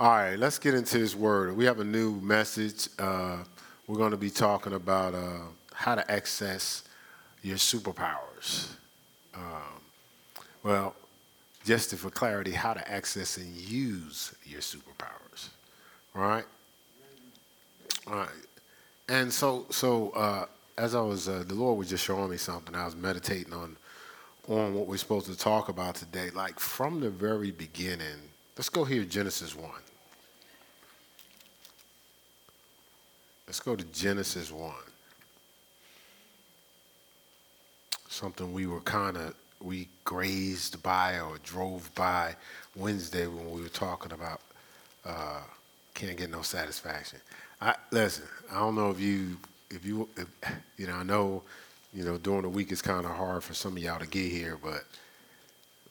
All right, let's get into this word. We have a new message. Uh, we're going to be talking about uh, how to access your superpowers. Um, well, just for clarity, how to access and use your superpowers. Right? All right. And so, so uh, as I was, uh, the Lord was just showing me something. I was meditating on, on what we're supposed to talk about today. Like from the very beginning, let's go here, Genesis 1. Let's go to Genesis 1. Something we were kind of, we grazed by or drove by Wednesday when we were talking about uh, can't get no satisfaction. I, listen, I don't know if you, if you, if, you know, I know, you know, during the week it's kind of hard for some of y'all to get here, but,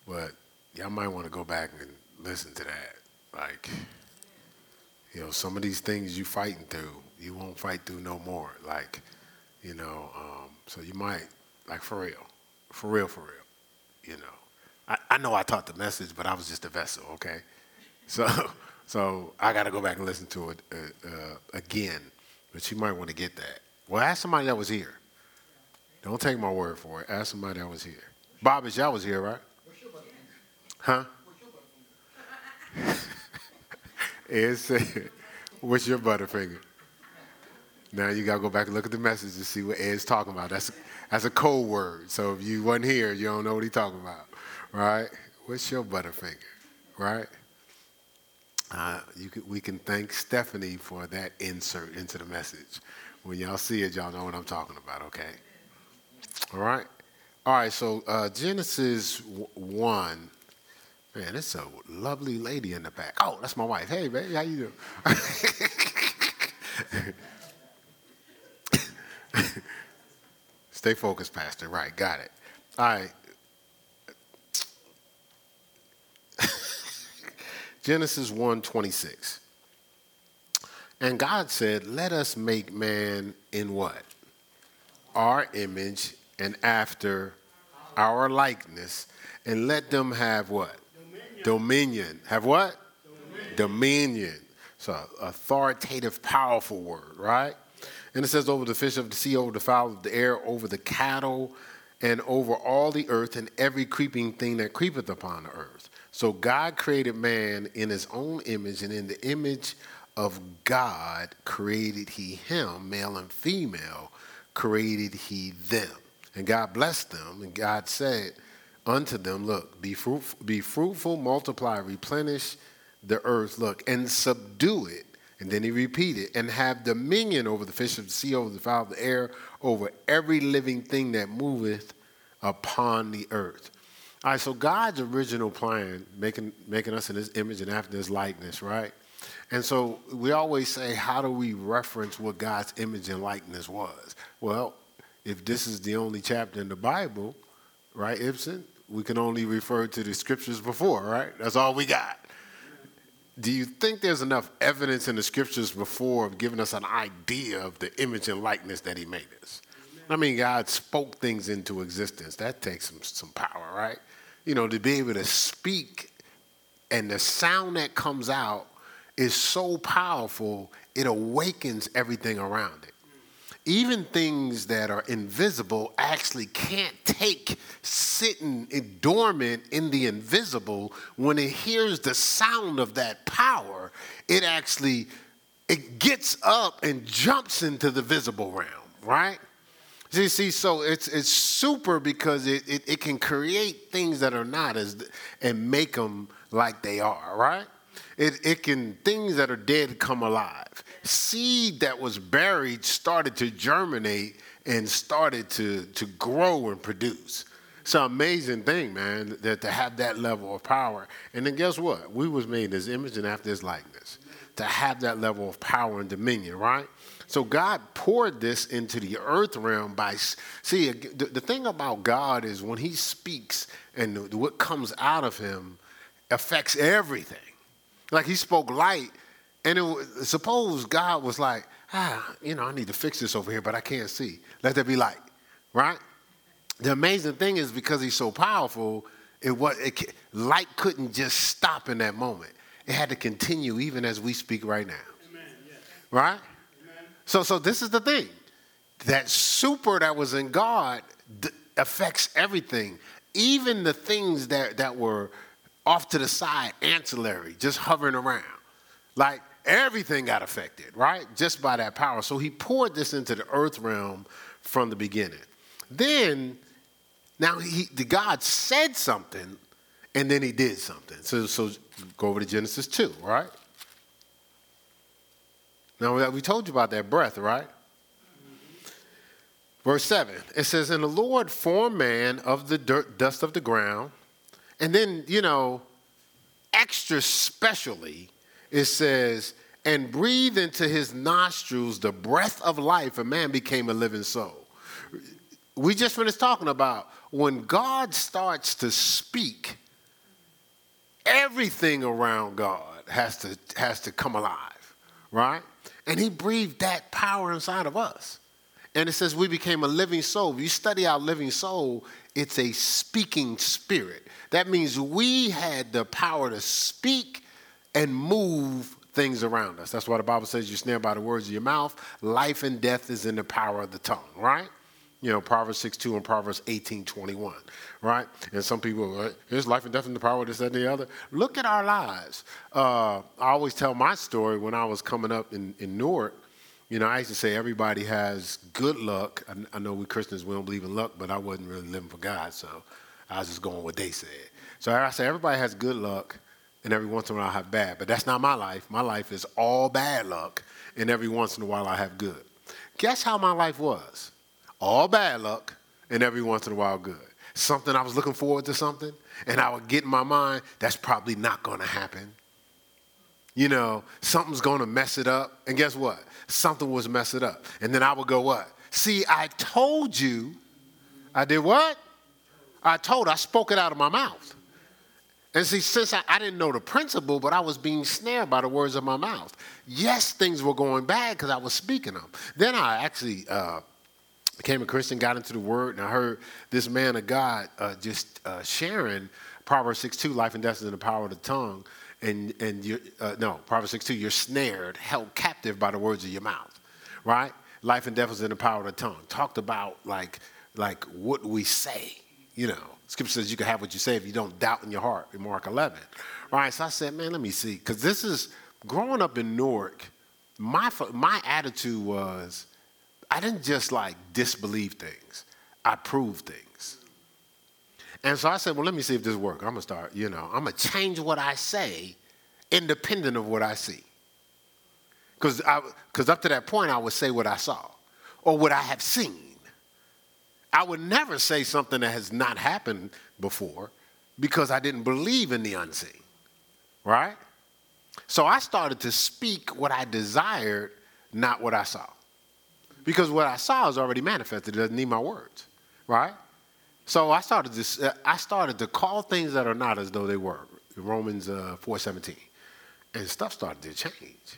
but y'all might want to go back and listen to that. Like, you know, some of these things you're fighting through, you won't fight through no more. Like, you know, um, so you might, like for real, for real, for real, you know. I, I know I taught the message, but I was just a vessel, okay? So, so I got to go back and listen to it uh, uh, again. But you might want to get that. Well, ask somebody that was here. Don't take my word for it. Ask somebody that was here. Bobby, y'all was here, right? Huh? Said, what's your butterfinger? Now you gotta go back and look at the message to see what Ed's talking about. That's that's a code word. So if you wasn't here, you don't know what he's talking about, right? What's your butterfinger, right? Uh, we can thank Stephanie for that insert into the message. When y'all see it, y'all know what I'm talking about. Okay. All right. All right. So uh, Genesis one. Man, it's a lovely lady in the back. Oh, that's my wife. Hey, baby, how you doing? Stay focused, Pastor. Right, got it. All right. Genesis 1 26. And God said, Let us make man in what? Our image and after our likeness, and let them have what? Dominion. Dominion. Have what? Dominion. Dominion. So, authoritative, powerful word, right? And it says, over the fish of the sea, over the fowl of the air, over the cattle, and over all the earth, and every creeping thing that creepeth upon the earth. So God created man in his own image, and in the image of God created he him, male and female, created he them. And God blessed them, and God said unto them, Look, be fruitful, be fruitful multiply, replenish the earth, look, and subdue it and then he repeated, and have dominion over the fish of the sea, over the fowl of the air, over every living thing that moveth upon the earth. All right, so God's original plan, making, making us in his image and after his likeness, right? And so we always say, how do we reference what God's image and likeness was? Well, if this is the only chapter in the Bible, right, Ibsen, we can only refer to the scriptures before, right? That's all we got do you think there's enough evidence in the scriptures before of giving us an idea of the image and likeness that he made us? I mean, God spoke things into existence. That takes some, some power, right? You know, to be able to speak and the sound that comes out is so powerful, it awakens everything around it even things that are invisible actually can't take sitting dormant in the invisible. When it hears the sound of that power it actually it gets up and jumps into the visible realm right? See, see so it's it's super because it, it, it can create things that are not as and make them like they are right? It, it can things that are dead come alive seed that was buried started to germinate and started to, to grow and produce. It's an amazing thing, man, that to have that level of power. And then guess what? We was made in his image and after his likeness. To have that level of power and dominion, right? So God poured this into the earth realm by see the, the thing about God is when he speaks and what comes out of him affects everything. Like he spoke light and it, suppose God was like, ah, you know, I need to fix this over here, but I can't see. Let there be light, right? The amazing thing is because he's so powerful, it was it, light couldn't just stop in that moment. it had to continue even as we speak right now. Amen. Right? Amen. So, so this is the thing that super that was in God d- affects everything, even the things that, that were off to the side, ancillary, just hovering around. Like everything got affected, right? Just by that power. So he poured this into the earth realm from the beginning. Then, now he, the God said something, and then he did something. So, so go over to Genesis 2, right? Now, we told you about that breath, right? Verse 7, it says, And the Lord formed man of the dirt, dust of the ground. And then, you know, extra specially, it says, and breathed into his nostrils the breath of life, and man became a living soul. We just finished talking about when God starts to speak, everything around God has to, has to come alive, right? And he breathed that power inside of us. And it says we became a living soul. If you study our living soul, it's a speaking spirit. That means we had the power to speak and move things around us. That's why the Bible says you snare by the words of your mouth. Life and death is in the power of the tongue, right? You know, Proverbs 6 2 and Proverbs 18 21, right? And some people, here's life and death in the power of this, that, and the other. Look at our lives. Uh, I always tell my story when I was coming up in, in Newark. You know, I used to say everybody has good luck. I, I know we Christians, we don't believe in luck, but I wasn't really living for God, so I was just going what they said. So I said, everybody has good luck, and every once in a while I have bad. But that's not my life. My life is all bad luck, and every once in a while I have good. Guess how my life was? All bad luck, and every once in a while good. Something I was looking forward to something, and I would get in my mind, that's probably not to happen. You know, something's to mess it up. And guess what? Something was mess it up. And then I would go, what? See, I told you. I did what? I told, I spoke it out of my mouth. And see, since I, I, didn't know the principle, but I was being snared by the words of my mouth. Yes, things were going bad because I was speaking them. Then I actually uh, became a Christian, got into the Word, and I heard this man of God uh, just uh, sharing Proverbs 6 2, life and death is in the power of the tongue. And, and you uh, no, Proverbs 6 2, you're snared, held captive by the words of your mouth, right? Life and death is in the power of the tongue. Talked about like, like what we say, you know Scripture says you can have what you say if you don't doubt in your heart in Mark 11. All right, so I said, man, let me see. Because this is, growing up in Newark, my, my attitude was I didn't just like disbelieve things, I proved things. And so I said, well, let me see if this works. I'm going to start, you know, I'm going to change what I say independent of what I see. Because up to that point, I would say what I saw or what I have seen. I would never say something that has not happened before because I didn't believe in the unseen, right? So I started to speak what I desired, not what I saw. Because what I saw is already manifested, it doesn't need my words, right? So I started to, I started to call things that are not as though they were. Romans uh, 4.17. And stuff started to change.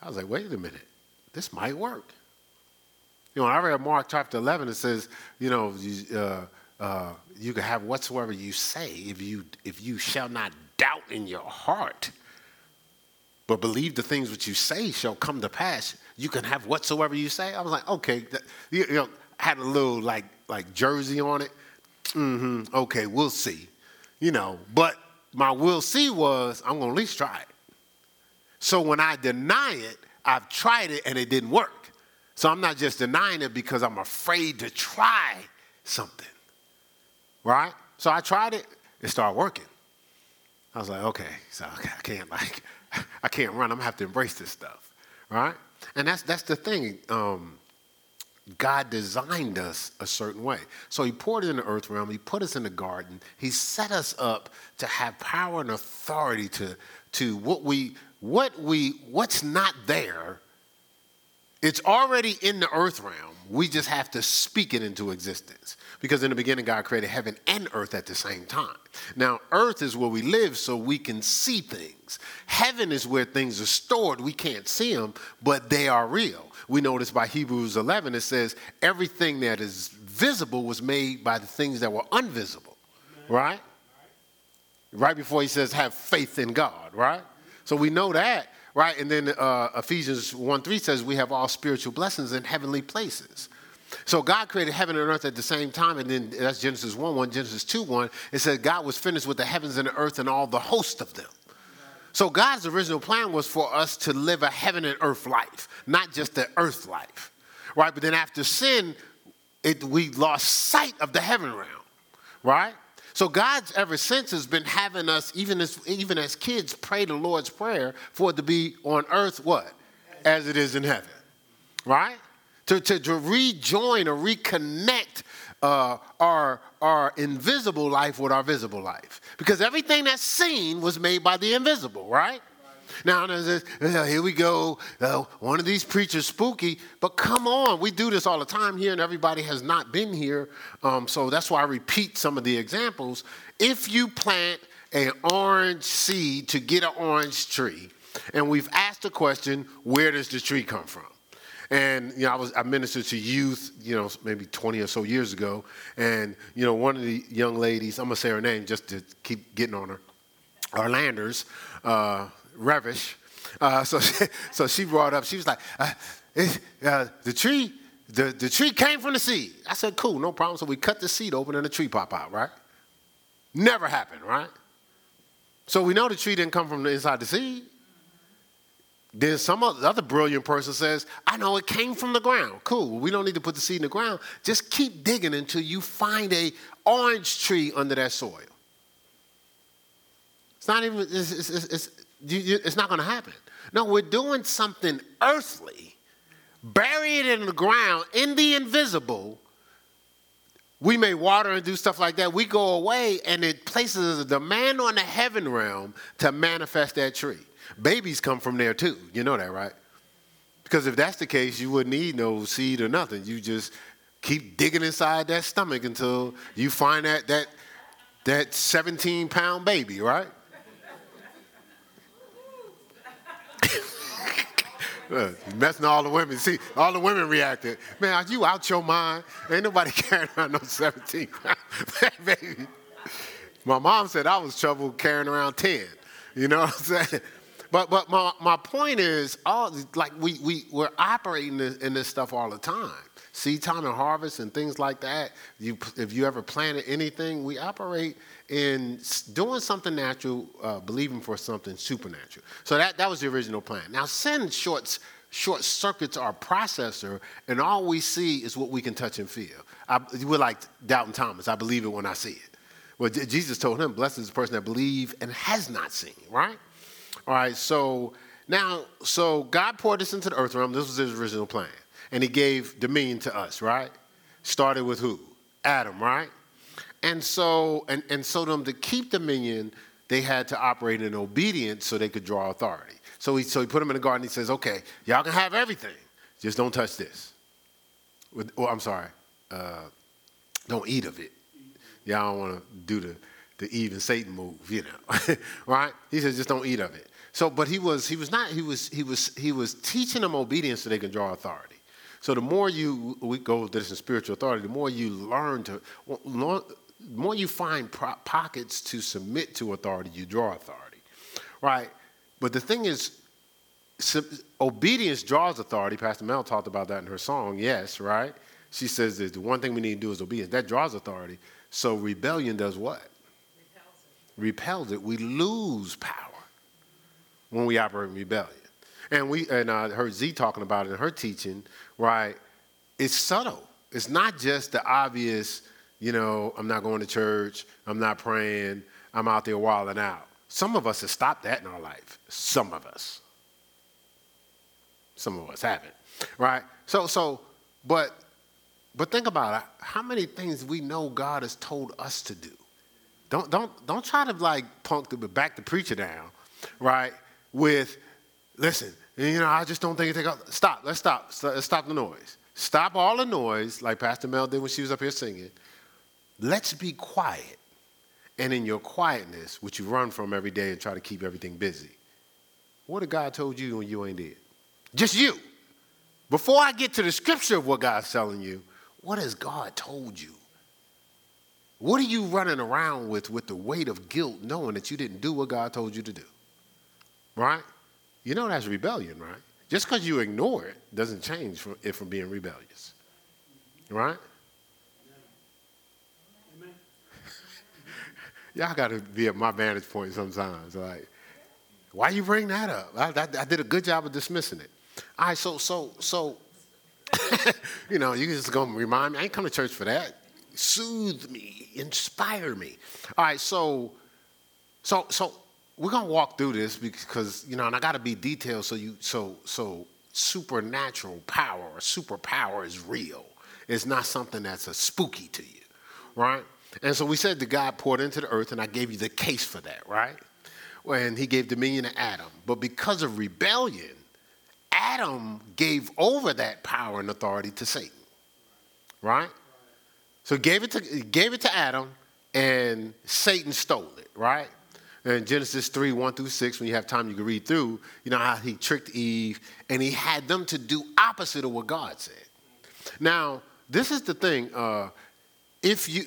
I was like, wait a minute, this might work. You know, I read Mark chapter 11, it says, you know, you, uh, uh, you can have whatsoever you say if you, if you shall not doubt in your heart, but believe the things which you say shall come to pass. You can have whatsoever you say. I was like, okay, you, you know, had a little like like jersey on it. Mm-hmm. Okay, we'll see. You know, but my we'll see was I'm gonna at least try it. So when I deny it, I've tried it and it didn't work. So I'm not just denying it because I'm afraid to try something. Right? So I tried it, it started working. I was like, okay, so I can't like I can't run. I'm gonna have to embrace this stuff. Right? And that's that's the thing. Um, God designed us a certain way. So he poured it in the earth realm, he put us in the garden, he set us up to have power and authority to, to what we what we what's not there it's already in the earth realm. We just have to speak it into existence. Because in the beginning, God created heaven and earth at the same time. Now, earth is where we live so we can see things. Heaven is where things are stored. We can't see them, but they are real. We know this by Hebrews 11. It says, everything that is visible was made by the things that were invisible, right? Right before he says, have faith in God, right? So we know that, right? And then uh, Ephesians 1 3 says we have all spiritual blessings in heavenly places. So God created heaven and earth at the same time, and then that's Genesis 1 1, Genesis 2 1. It says God was finished with the heavens and the earth and all the host of them. So God's original plan was for us to live a heaven and earth life, not just the earth life. Right? But then after sin, it, we lost sight of the heaven realm. Right? So God's ever since has been having us, even as even as kids, pray the Lord's Prayer for it to be on earth what? As it is in heaven. Right? to, to, to rejoin or reconnect uh, our, our invisible life with our visible life. Because everything that's seen was made by the invisible, right? Now, here we go. One of these preachers spooky, but come on, we do this all the time here, and everybody has not been here. Um, so that's why I repeat some of the examples. If you plant an orange seed to get an orange tree, and we've asked the question, where does the tree come from? And you know, I was I ministered to youth, you know, maybe 20 or so years ago. And you know, one of the young ladies, I'm gonna say her name just to keep getting on her, Orlanders, uh, Revish. Uh, so, she, so she brought up. She was like, uh, uh, "The tree, the, the tree came from the seed." I said, "Cool, no problem." So we cut the seed open and the tree pop out. Right? Never happened. Right? So we know the tree didn't come from the inside the seed. Then some other brilliant person says, I know it came from the ground. Cool. We don't need to put the seed in the ground. Just keep digging until you find a orange tree under that soil. It's not even, it's, it's, it's, it's not going to happen. No, we're doing something earthly, bury it in the ground, in the invisible. We may water and do stuff like that. We go away, and it places a demand on the heaven realm to manifest that tree. Babies come from there too. You know that, right? Because if that's the case, you wouldn't need no seed or nothing. You just keep digging inside that stomach until you find that that that 17 pound baby, right? Uh, messing all the women. See, all the women reacted. Man, you out your mind? Ain't nobody carrying around no 17 pound baby. My mom said I was trouble carrying around 10. You know what I'm saying? But but my, my point is, all like we we we're operating in this stuff all the time. Seed time and harvest and things like that. You, if you ever planted anything, we operate in doing something natural, uh, believing for something supernatural. So that that was the original plan. Now sin shorts short circuits our processor, and all we see is what we can touch and feel. I, we're like Doubting Thomas. I believe it when I see it. Well, Jesus told him, "Blessed is the person that believes and has not seen." Right? All right, so now, so God poured this into the earth realm. This was his original plan. And he gave dominion to us, right? Started with who? Adam, right? And so, and, and so them to keep dominion, they had to operate in obedience so they could draw authority. So he, so he put them in the garden. He says, okay, y'all can have everything. Just don't touch this. With, oh, I'm sorry. Uh, don't eat of it. Y'all don't want to do the, the Eve and Satan move, you know. right? He says, just don't eat of it. So, but he was he was not he was he was he was teaching them obedience so they can draw authority. So the more you we go this in spiritual authority, the more you learn to, the more you find pockets to submit to authority, you draw authority, right? But the thing is, obedience draws authority. Pastor Mel talked about that in her song. Yes, right? She says that the one thing we need to do is obedience. That draws authority. So rebellion does what? Repels it. Repels it. We lose power when we operate in rebellion. And we and I heard Z talking about it in her teaching, right? It's subtle. It's not just the obvious, you know, I'm not going to church, I'm not praying, I'm out there wilding out. Some of us have stopped that in our life. Some of us. Some of us haven't. Right? So so but but think about it. How many things we know God has told us to do? Don't don't don't try to like punk the back the preacher down, right? with, listen, you know, I just don't think it take off. Stop, let's stop. Let's stop the noise. Stop all the noise, like Pastor Mel did when she was up here singing. Let's be quiet. And in your quietness, which you run from every day and try to keep everything busy, what did God told you when you ain't did? Just you. Before I get to the scripture of what God's telling you, what has God told you? What are you running around with with the weight of guilt knowing that you didn't do what God told you to do? right? You know that's rebellion, right? Just because you ignore it doesn't change it from being rebellious, right? Y'all got to be at my vantage point sometimes. Like, why you bring that up? I, I, I did a good job of dismissing it. All right, so so so, you know, you just gonna remind me. I ain't come to church for that. Soothe me, inspire me. All right, so so so we're gonna walk through this because you know, and I got to be detailed so you so so supernatural power or superpower is real. It's not something that's a spooky to you, right? And so we said that God poured into the earth, and I gave you the case for that, right? When he gave dominion to Adam. But because of rebellion, Adam gave over that power and authority to Satan, right? So gave it to gave it to Adam, and Satan stole it, right? In Genesis 3, 1 through 6, when you have time you can read through, you know how he tricked Eve and he had them to do opposite of what God said. Now, this is the thing. Uh, if you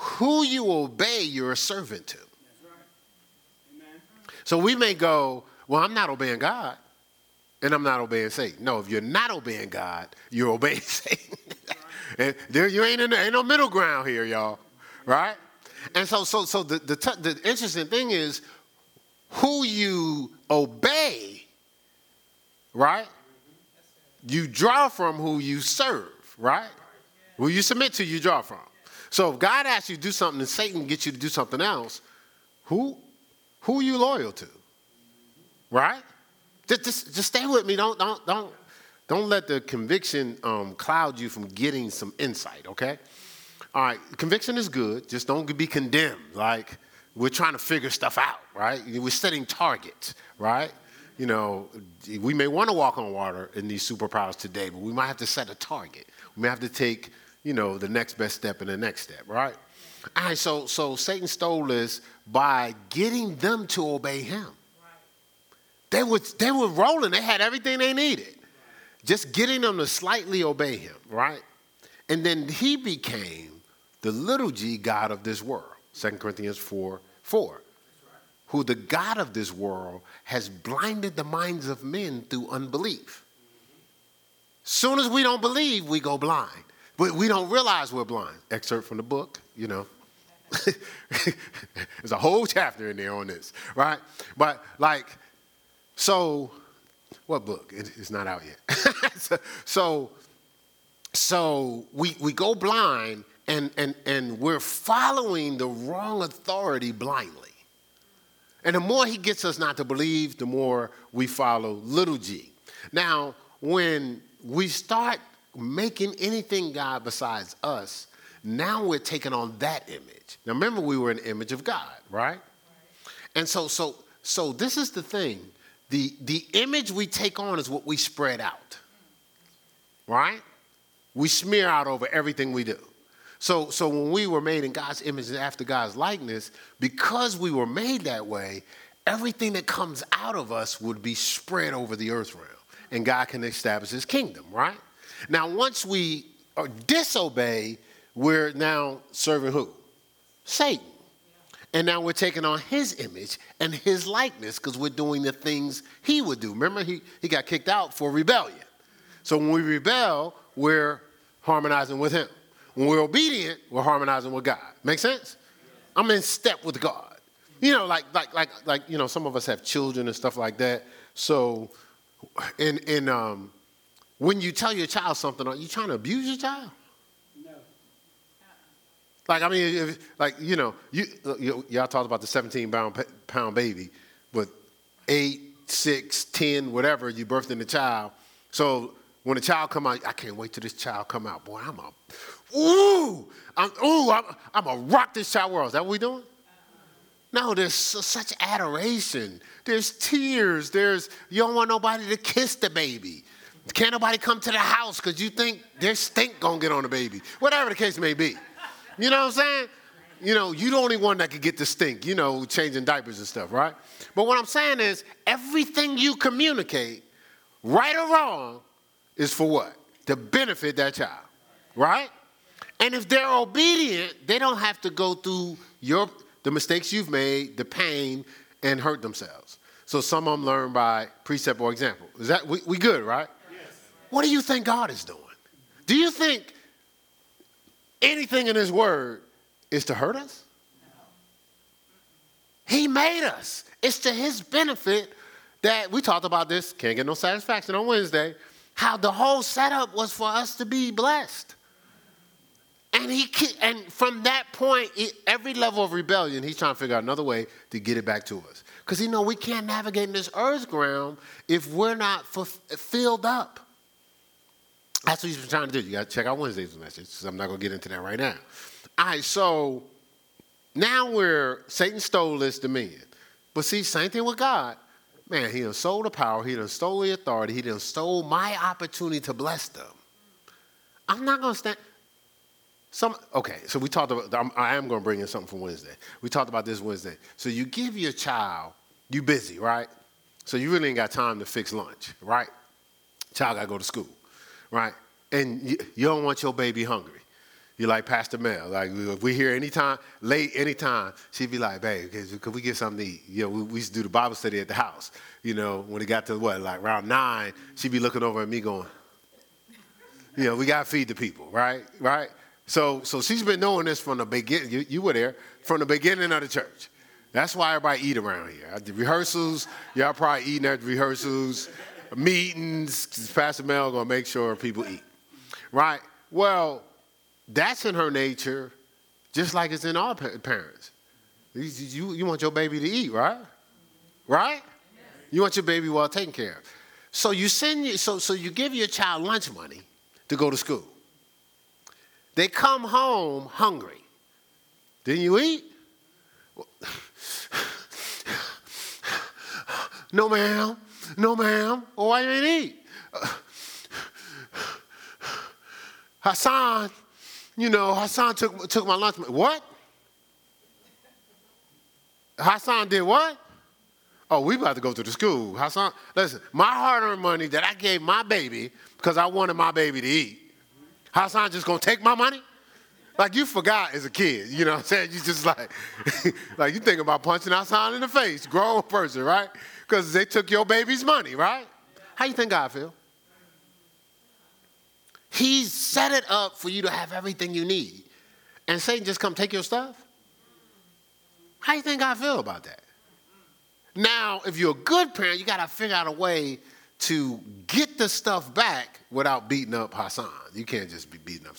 who you obey, you're a servant to. So we may go, well, I'm not obeying God, and I'm not obeying Satan. No, if you're not obeying God, you're obeying Satan. and there you ain't in ain't no middle ground here, y'all. Right? And so so so the, the, the interesting thing is who you obey, right? You draw from who you serve, right? Who you submit to, you draw from. So if God asks you to do something and Satan gets you to do something else, who, who are you loyal to? Right? Just, just, just stay with me. Don't, don't, don't, don't let the conviction um, cloud you from getting some insight, okay? All right, conviction is good. Just don't be condemned. Like we're trying to figure stuff out, right? We're setting targets, right? You know, we may want to walk on water in these superpowers today, but we might have to set a target. We may have to take you know, the next best step and the next step, right? All right, so so Satan stole this by getting them to obey him. They were they were rolling, they had everything they needed. Just getting them to slightly obey him, right? And then he became the little g God of this world. 2 Corinthians 4 4. Who the God of this world has blinded the minds of men through unbelief. Soon as we don't believe, we go blind. But we don't realize we're blind. Excerpt from the book, you know. There's a whole chapter in there on this, right? But like, so, what book? It, it's not out yet. so, so we we go blind and and and we're following the wrong authority blindly. And the more he gets us not to believe, the more we follow little g. Now, when we start making anything God besides us, now we're taking on that image. Now remember, we were an image of God, right? And so, so, so this is the thing. The, the image we take on is what we spread out. Right? We smear out over everything we do. So, so when we were made in God's image and after God's likeness, because we were made that way, everything that comes out of us would be spread over the earth realm. And God can establish his kingdom, right? Now, once we disobey, we're now serving who? Satan. And now we're taking on his image and his likeness because we're doing the things he would do. Remember, he, he got kicked out for rebellion. So when we rebel, we're harmonizing with him. When we're obedient, we're harmonizing with God. Make sense? I'm in step with God. You know, like like like like you know, some of us have children and stuff like that. So in in um when you tell your child something, are you trying to abuse your child? No. Like, I mean, if, like, you know, you, you, y'all talked about the 17 pound, pound baby, but eight, six, 10, whatever, you birthed in the child. So when the child come out, I can't wait till this child come out. Boy, I'm a, ooh, I'm, ooh, I'm, I'm a rock this child world. Is that what we doing? Uh-huh. No, there's such adoration. There's tears. There's, you don't want nobody to kiss the baby. Can't nobody come to the house because you think their stink gonna get on the baby. Whatever the case may be. You know what I'm saying? You know, you're the only one that could get the stink, you know, changing diapers and stuff, right? But what I'm saying is everything you communicate, right or wrong, is for what? To benefit that child, right? And if they're obedient, they don't have to go through your the mistakes you've made, the pain, and hurt themselves. So some of them learn by precept or example. Is that we, we good, right? What do you think God is doing? Do you think anything in his word is to hurt us? He made us. It's to his benefit that we talked about this, can't get no satisfaction on Wednesday, how the whole setup was for us to be blessed. And he and from that point, every level of rebellion, he's trying to figure out another way to get it back to us. Because you know we can't navigate in this earth ground if we're not filled up. That's what he's been trying to do. You got to check out Wednesday's message. I'm not going to get into that right now. All right, so now we're Satan stole this dominion. But see, same thing with God. Man, he done stole the power, he done stole the authority, he done stole my opportunity to bless them. I'm not gonna stand. Some okay, so we talked about. I'm, I am to bring in something from Wednesday. We talked about this Wednesday. So you give your child, you busy, right? So you really ain't got time to fix lunch, right? Child got to go to school, right? And you, you don't want your baby hungry. You like Pastor Mel. Like if we here anytime, late anytime, she'd be like, babe, could we get something to eat? You know, we, we, used to do the Bible study at the house. You know, when it got to what, like around nine, she'd be looking over at me going, you know, we gotta feed the people, right? Right? So so she's been knowing this from the beginning. You, you were there from the beginning of the church. That's why everybody eat around here. At the rehearsals, y'all probably eating at the rehearsals, meetings. Pastor Mel gonna make sure people eat. Right? Well, that's in her nature, just like it's in our parents. You, you want your baby to eat, right? Right? You want your baby well taken care of. So you send you, so, so you give your child lunch money to go to school. They come home hungry. Didn't you eat? no, ma'am. No, ma'am. Oh, why you didn't eat? Hassan, you know, Hassan took, took my lunch. What? Hassan did what? Oh, we about to go to the school. Hassan, listen, my hard-earned money that I gave my baby because I wanted my baby to eat. Hassan just gonna take my money? Like you forgot as a kid, you know what I'm saying? You just like, like you think about punching Hassan in the face, grown person, right? Because they took your baby's money, right? How you think God feel? He set it up for you to have everything you need. And Satan just come take your stuff? How you think I feel about that? Now, if you're a good parent, you got to figure out a way to get the stuff back without beating up Hassan. You can't just be beating up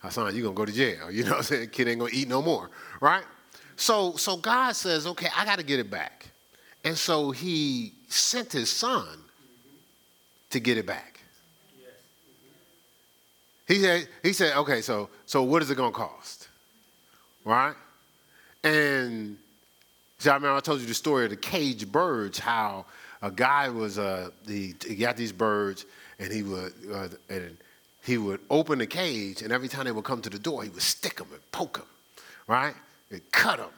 Hassan. You're going to go to jail. You know what I'm saying? Kid ain't going to eat no more, right? So, so God says, okay, I got to get it back. And so he sent his son to get it back. He said, he said, okay, so so what is it gonna cost? Right? And see, I remember I told you the story of the caged birds, how a guy was uh the, he got these birds and he would uh, and he would open the cage and every time they would come to the door, he would stick them and poke them, right? And cut them.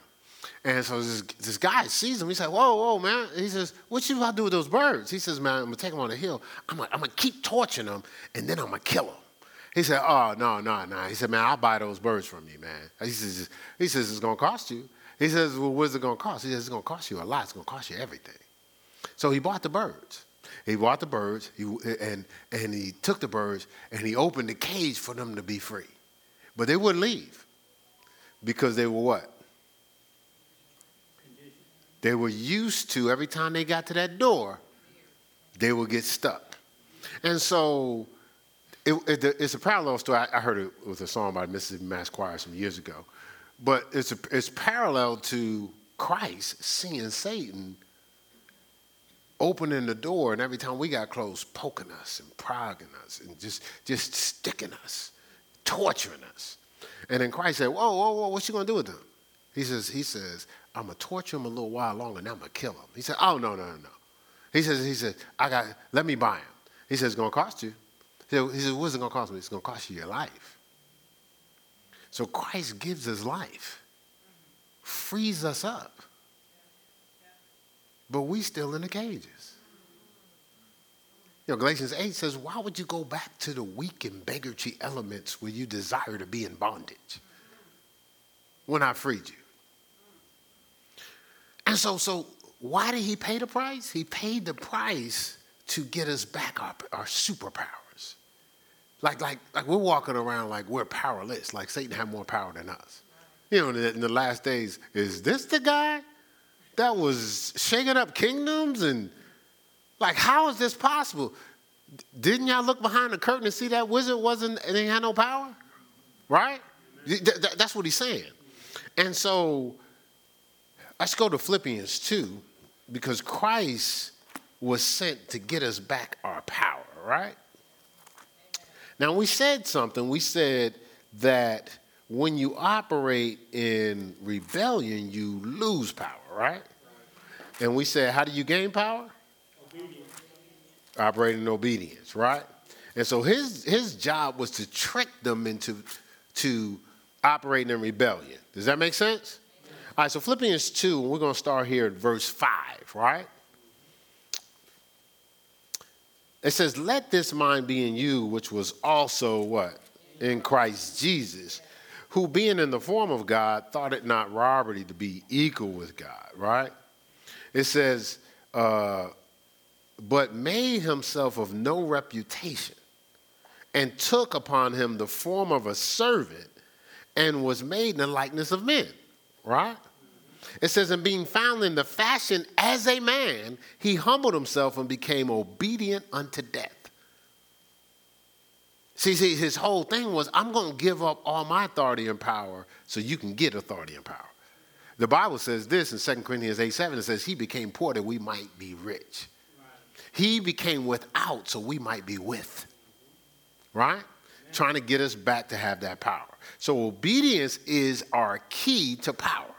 And so this, this guy sees him. He said, Whoa, whoa, man. He says, What you about to do with those birds? He says, Man, I'm going to take them on the hill. I'm going to keep torturing them, and then I'm going to kill them. He said, Oh, no, no, no. He said, Man, I'll buy those birds from you, man. He says, he says It's going to cost you. He says, Well, what's it going to cost? He says, It's going to cost you a lot. It's going to cost you everything. So he bought the birds. He bought the birds he, and, and he took the birds and he opened the cage for them to be free. But they wouldn't leave because they were what? They were used to every time they got to that door, they would get stuck. And so it, it, it's a parallel story. I, I, heard it with a song by Mississippi Mass Choir some years ago, but it's a, it's parallel to Christ seeing Satan opening the door, and every time we got close, poking us and progging us and just just sticking us, torturing us. And then Christ said, "Whoa, whoa, whoa! What you gonna do with them?" He says, "He says I'm gonna torture him a little while longer, and I'm gonna kill him." He said, "Oh no, no, no, no." He says, "He says I got let me buy him." He says, "It's gonna cost you." He said, What's it going to cost me? It's going to cost you your life. So Christ gives us life, frees us up. But we still in the cages. You know, Galatians 8 says, Why would you go back to the weak and beggarly elements where you desire to be in bondage when I freed you? And so, so why did he pay the price? He paid the price to get us back our, our superpowers. Like, like, like we're walking around like we're powerless, like Satan had more power than us. You know, in the last days, is this the guy that was shaking up kingdoms? And like, how is this possible? Didn't y'all look behind the curtain and see that wizard wasn't, and he had no power? Right? That's what he's saying. And so let's go to Philippians 2 because Christ was sent to get us back our power, right? Now, we said something. We said that when you operate in rebellion, you lose power, right? And we said, how do you gain power? Obedience. Operating in obedience, right? And so his, his job was to trick them into to operating in rebellion. Does that make sense? All right, so Philippians 2, we're going to start here at verse 5, right? It says, Let this mind be in you, which was also what? In Christ Jesus, who being in the form of God, thought it not robbery to be equal with God, right? It says, uh, but made himself of no reputation, and took upon him the form of a servant, and was made in the likeness of men, right? It says, and being found in the fashion as a man, he humbled himself and became obedient unto death. See, see, his whole thing was, I'm going to give up all my authority and power so you can get authority and power. The Bible says this in 2 Corinthians 8 7, it says, He became poor that we might be rich. Right. He became without so we might be with. Right? Trying to get us back to have that power. So obedience is our key to power.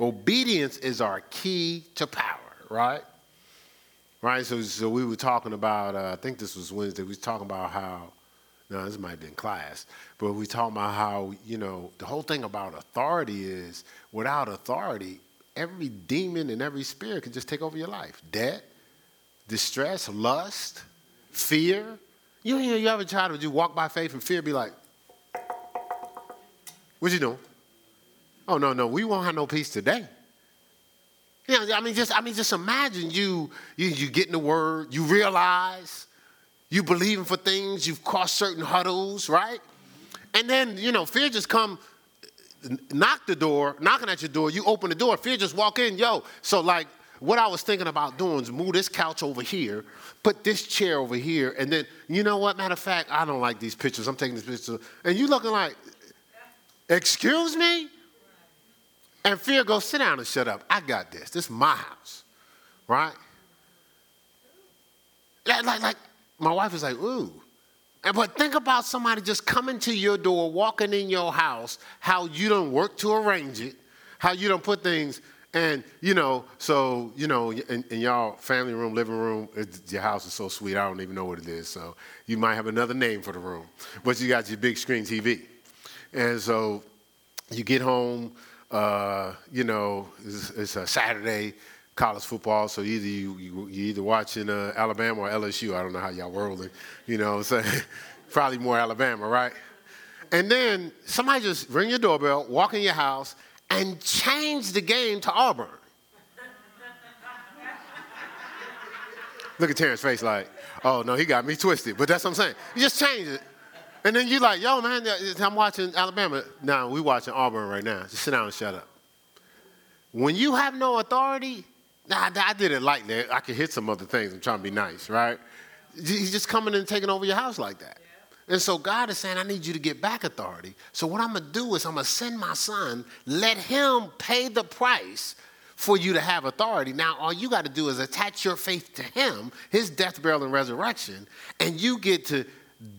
Obedience is our key to power, right? Right? So, so we were talking about, uh, I think this was Wednesday, we were talking about how, no, this might have been class, but we were talking about how, you know, the whole thing about authority is without authority, every demon and every spirit can just take over your life. Debt, distress, lust, fear. You, you, you ever try to do walk by faith and fear be like, what you doing? Oh no, no, we won't have no peace today. You know, I mean, just I mean, just imagine you you you getting the word, you realize you believing for things, you've crossed certain hurdles, right? And then you know, fear just come, knock the door, knocking at your door. You open the door, fear just walk in, yo. So like, what I was thinking about doing is move this couch over here, put this chair over here, and then you know what? Matter of fact, I don't like these pictures. I'm taking these pictures, and you looking like, excuse me. And fear goes, sit down and shut up. I got this. This is my house. Right? Like, like, like my wife is like, ooh. And, but think about somebody just coming to your door, walking in your house, how you don't work to arrange it, how you don't put things, and you know, so you know, in, in y'all family room, living room, your house is so sweet. I don't even know what it is. So you might have another name for the room, but you got your big screen TV, and so you get home uh, you know, it's, it's, a Saturday college football, so either you, you, you either watching uh, Alabama or LSU. I don't know how y'all rolling, you know. So probably more Alabama, right? And then somebody just ring your doorbell, walk in your house, and change the game to Auburn. Look at Terrence's face like, oh no, he got me twisted. But that's what I'm saying. You just change it. And then you're like, yo, man, I'm watching Alabama. Now, we watching Auburn right now. Just sit down and shut up. When you have no authority, nah, I did it lightly. I could hit some other things. I'm trying to be nice, right? He's just coming and taking over your house like that. And so God is saying, I need you to get back authority. So what I'm going to do is I'm going to send my son, let him pay the price for you to have authority. Now, all you got to do is attach your faith to him, his death, burial, and resurrection, and you get to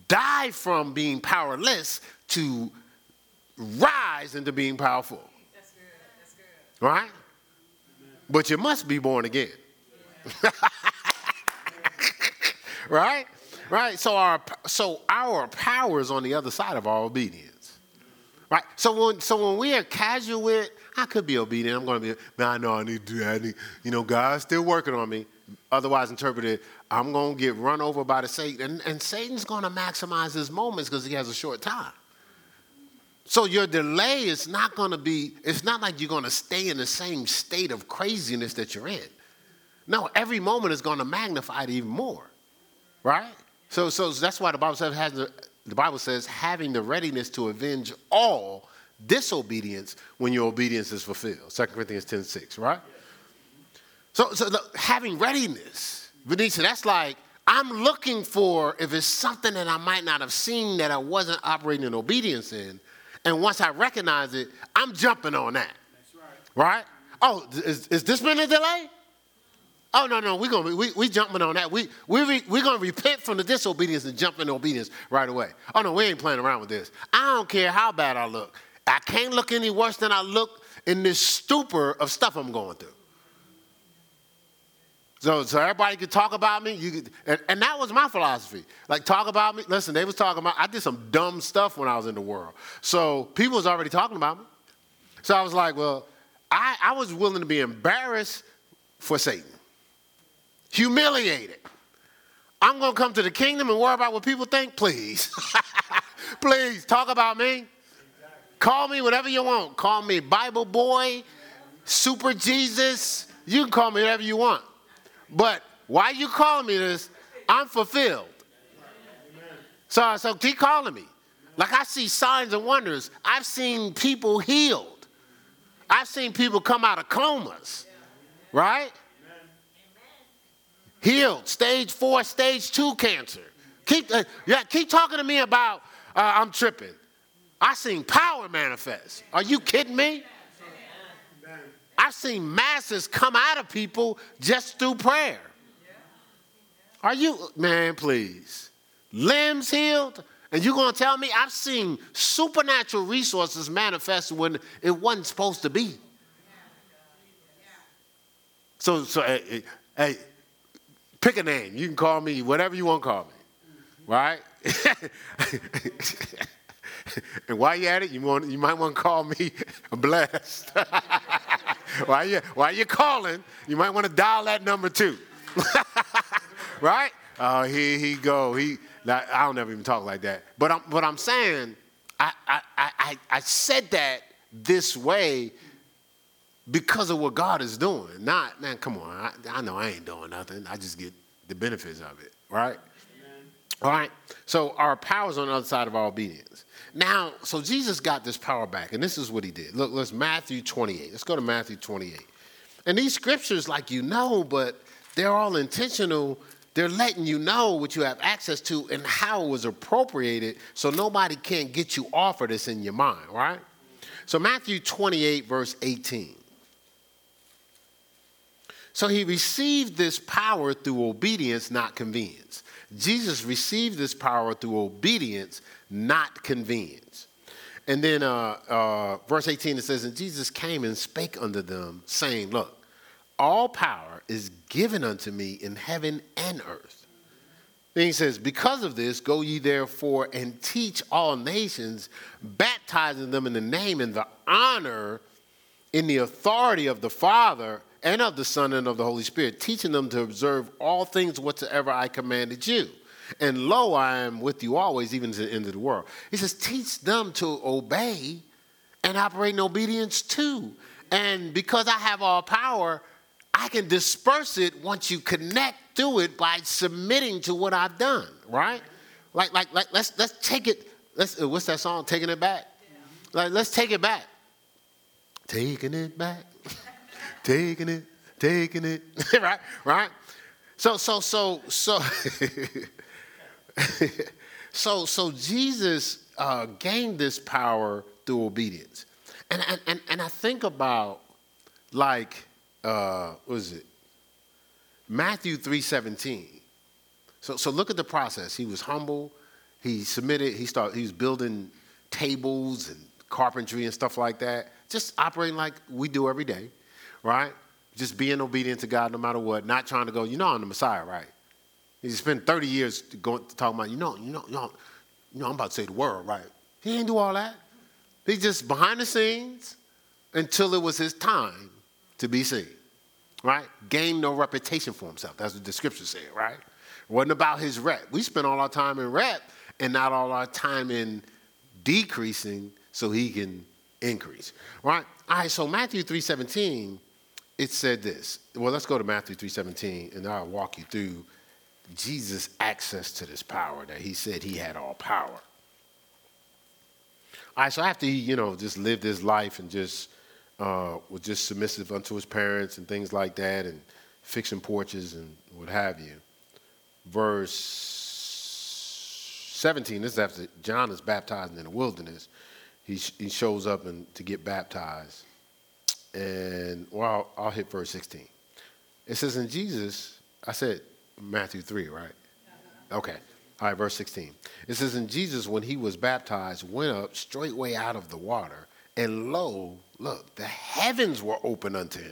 die from being powerless to rise into being powerful. That's good. That's good. Right? But you must be born again. Yeah. right? Right? So our so our power is on the other side of our obedience. Right? So when so when we are casual with, I could be obedient. I'm gonna be, man, I know I need to do that. Need, you know, God's still working on me. Otherwise interpreted, I'm going to get run over by the Satan. And, and Satan's going to maximize his moments because he has a short time. So your delay is not going to be, it's not like you're going to stay in the same state of craziness that you're in. No, every moment is going to magnify it even more, right? So, so that's why the Bible says, the Bible says having the readiness to avenge all disobedience when your obedience is fulfilled. 2 Corinthians 10 6, right? So, so the, having readiness, Venetia, that's like I'm looking for if it's something that I might not have seen that I wasn't operating in obedience in. And once I recognize it, I'm jumping on that. That's right. right. Oh, is, is this been a delay? Oh no no we're gonna we we jumping on that we we re, we're gonna repent from the disobedience and jump into obedience right away. Oh no we ain't playing around with this. I don't care how bad I look. I can't look any worse than I look in this stupor of stuff I'm going through. So, so everybody could talk about me. You could, and, and that was my philosophy. Like talk about me. Listen, they was talking about. I did some dumb stuff when I was in the world. So people was already talking about me. So I was like, well, I, I was willing to be embarrassed for Satan, humiliated. I'm gonna come to the kingdom and worry about what people think. Please, please talk about me. Call me whatever you want. Call me Bible boy, Super Jesus. You can call me whatever you want. But why you calling me this? I'm fulfilled. So, so keep calling me. Like I see signs and wonders. I've seen people healed. I've seen people come out of comas. Right? Healed. Stage four, stage two cancer. Keep, uh, yeah, keep talking to me about uh, I'm tripping. I seen power manifest. Are you kidding me? I've seen masses come out of people just through prayer. Are you, man, please? Limbs healed? And you're going to tell me I've seen supernatural resources manifest when it wasn't supposed to be. So, so hey, hey, pick a name. You can call me whatever you want to call me, right? and while you're at it, you, want, you might want to call me a blessed. while, you, while you're calling, you might want to dial that number too. right? Oh, here he go. He, I don't ever even talk like that. But I'm, but I'm saying, I, I, I, I said that this way because of what God is doing. Not, man, come on. I, I know I ain't doing nothing. I just get the benefits of it, right? All right. So our power is on the other side of our obedience. Now, so Jesus got this power back, and this is what he did. Look, let's Matthew 28. Let's go to Matthew 28. And these scriptures, like you know, but they're all intentional. They're letting you know what you have access to and how it was appropriated so nobody can get you off of this in your mind, right? So, Matthew 28, verse 18. So he received this power through obedience, not convenience. Jesus received this power through obedience, not convenience. And then uh, uh, verse 18 it says, And Jesus came and spake unto them, saying, Look, all power is given unto me in heaven and earth. Then he says, Because of this, go ye therefore and teach all nations, baptizing them in the name and the honor in the authority of the Father and of the Son and of the Holy Spirit, teaching them to observe all things whatsoever I commanded you. And lo, I am with you always, even to the end of the world. He says, teach them to obey and operate in obedience too. And because I have all power, I can disperse it once you connect through it by submitting to what I've done, right? Like, like, like let's let's take it. Let's uh, what's that song? Taking it back. Like, let's take it back. Taking it back taking it, taking it, right? Right? So, so, so, so, so, so Jesus uh, gained this power through obedience. And, and, and I think about like, uh, what is it? Matthew 3.17. So, so look at the process. He was humble. He submitted. He started, he was building tables and carpentry and stuff like that. Just operating like we do every day right? Just being obedient to God no matter what, not trying to go, you know, I'm the Messiah, right? He spent 30 years going talking about, you know, you know, you know, you know, I'm about to say the word, right? He didn't do all that. He's just behind the scenes until it was his time to be seen, right? Gained no reputation for himself. That's what the scripture said, right? It wasn't about his rep. We spend all our time in rep and not all our time in decreasing so he can increase, right? All right, so Matthew 3.17 it said this. Well, let's go to Matthew 3:17, and I'll walk you through Jesus' access to this power that he said he had all power. All right, so after he, you know, just lived his life and just uh, was just submissive unto his parents and things like that, and fixing porches and what have you. Verse 17, this is after John is baptized in the wilderness. He, he shows up and, to get baptized. And, well, I'll, I'll hit verse 16. It says, In Jesus, I said Matthew 3, right? Okay. All right, verse 16. It says, And Jesus, when he was baptized, went up straightway out of the water, and lo, look, the heavens were open unto him.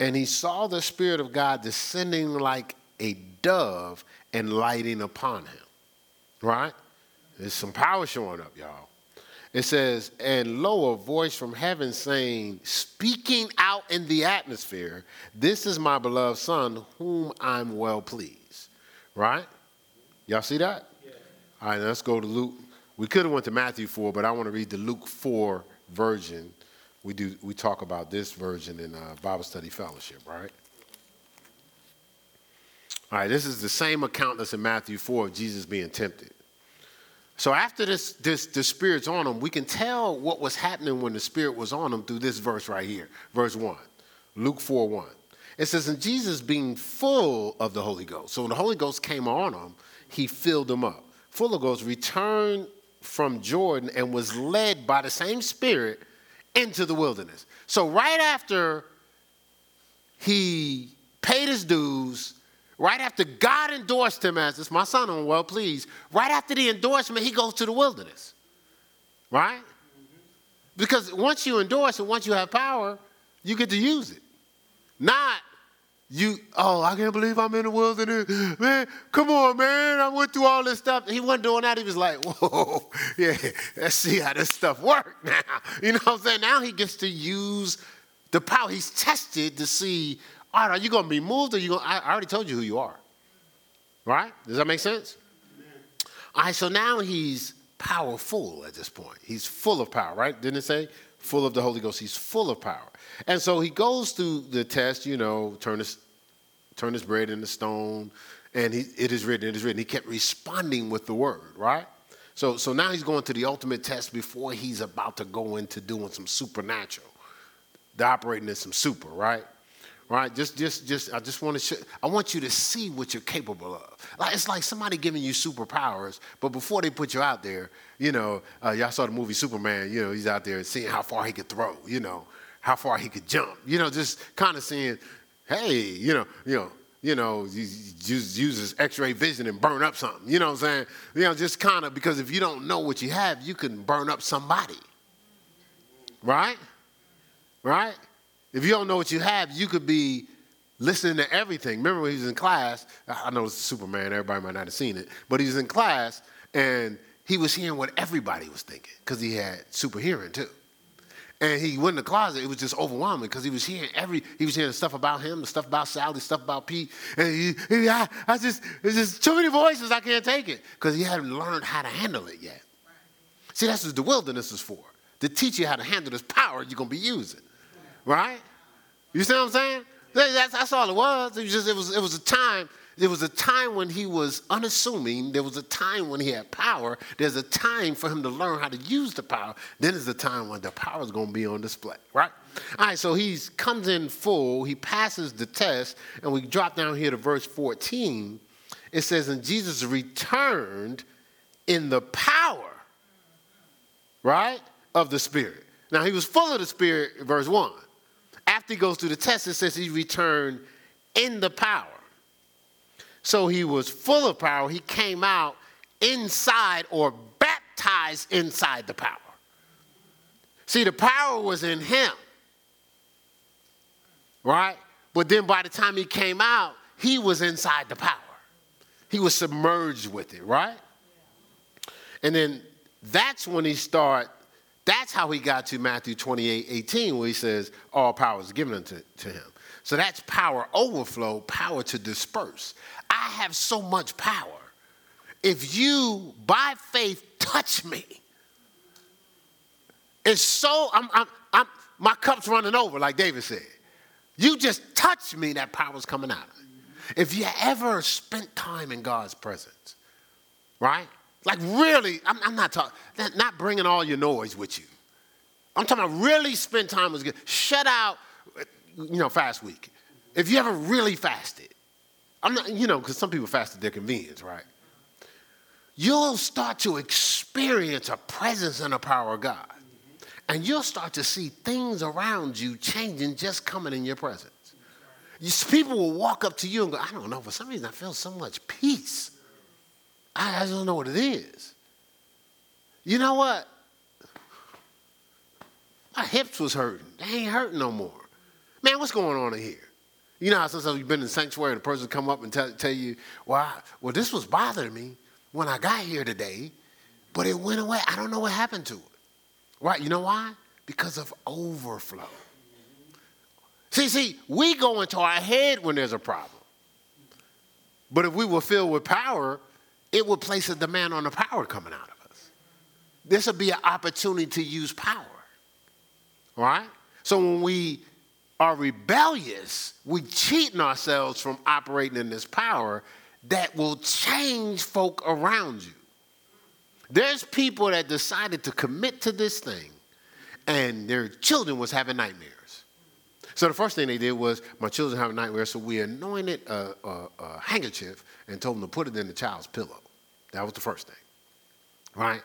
And he saw the Spirit of God descending like a dove and lighting upon him. Right? There's some power showing up, y'all. It says, and lo, a voice from heaven saying, speaking out in the atmosphere, this is my beloved son, whom I'm well pleased. Right? Y'all see that? Yeah. All right, let's go to Luke. We could have went to Matthew 4, but I want to read the Luke 4 version. We do we talk about this version in uh, Bible Study Fellowship, right? All right, this is the same account that's in Matthew 4 of Jesus being tempted. So after this, this, the Spirit's on him, we can tell what was happening when the Spirit was on him through this verse right here, verse 1. Luke 4 1. It says, And Jesus being full of the Holy Ghost. So when the Holy Ghost came on him, he filled him up. Full of Ghost returned from Jordan and was led by the same Spirit into the wilderness. So right after he paid his dues, Right after God endorsed him as this, my son, I'm well pleased. Right after the endorsement, he goes to the wilderness. Right? Because once you endorse and once you have power, you get to use it. Not you, oh, I can't believe I'm in the wilderness. Man, come on, man. I went through all this stuff. He wasn't doing that. He was like, whoa, yeah, let's see how this stuff works now. You know what I'm saying? Now he gets to use the power. He's tested to see all right, are you going to be moved or you going I already told you who you are. Right? Does that make sense? All right, so now he's powerful at this point. He's full of power, right? Didn't it say? Full of the Holy Ghost. He's full of power. And so he goes through the test, you know, turn his, turn his bread into stone, and he, it is written, it is written. He kept responding with the word, right? So, so now he's going to the ultimate test before he's about to go into doing some supernatural, the operating in some super, right? Right? Just, just, just, I just want to show, I want you to see what you're capable of. Like, it's like somebody giving you superpowers, but before they put you out there, you know, uh, y'all saw the movie Superman, you know, he's out there seeing how far he could throw, you know, how far he could jump, you know, just kind of seeing, hey, you know, you know, you know, use, use his x-ray vision and burn up something. You know what I'm saying? You know, just kind of because if you don't know what you have, you can burn up somebody. Right? Right? If you don't know what you have, you could be listening to everything. Remember when he was in class? I know it's Superman, everybody might not have seen it, but he was in class and he was hearing what everybody was thinking because he had super hearing too. And he went in the closet, it was just overwhelming because he was hearing every, he was hearing stuff about him, the stuff about Sally, stuff about Pete. And he, he I, I just, it's just too many voices, I can't take it because he hadn't learned how to handle it yet. See, that's what the wilderness is for to teach you how to handle this power you're going to be using. Right? You see what I'm saying? That's, that's all it was. It was just it was it was a time. There was a time when he was unassuming. There was a time when he had power. There's a time for him to learn how to use the power. Then there's a time when the power is going to be on display, right? All right, so he comes in full. He passes the test, and we drop down here to verse 14. It says, "And Jesus returned in the power, right, of the Spirit." Now he was full of the Spirit, verse one after he goes through the test, it says he returned in the power. So he was full of power. He came out inside or baptized inside the power. See, the power was in him, right? But then by the time he came out, he was inside the power. He was submerged with it, right? And then that's when he started that's how he got to Matthew 28 18, where he says, All power is given unto to him. So that's power overflow, power to disperse. I have so much power. If you, by faith, touch me, it's so, I'm, I'm, I'm my cup's running over, like David said. You just touch me, that power's coming out. If you ever spent time in God's presence, right? Like really, I'm, I'm not talking, not bringing all your noise with you. I'm talking about really spend time with God. Shut out, you know, fast week. If you ever really fasted, I'm not, you know, because some people fast at their convenience, right? You'll start to experience a presence and a power of God. And you'll start to see things around you changing just coming in your presence. You, people will walk up to you and go, I don't know, for some reason I feel so much peace. I, I don't know what it is. You know what? My hips was hurting. They ain't hurting no more. Man, what's going on in here? You know how sometimes you've been in the sanctuary and the person come up and tell, tell you, well, I, well, this was bothering me when I got here today, but it went away. I don't know what happened to it. Right? You know why? Because of overflow. See, see, we go into our head when there's a problem. But if we were filled with power, it would place a demand on the power coming out of us. This would be an opportunity to use power. All right? So when we are rebellious, we cheating ourselves from operating in this power that will change folk around you. There's people that decided to commit to this thing and their children was having nightmares. So the first thing they did was, my children have nightmares, so we anointed a, a, a handkerchief and told them to put it in the child's pillow. That was the first thing, right?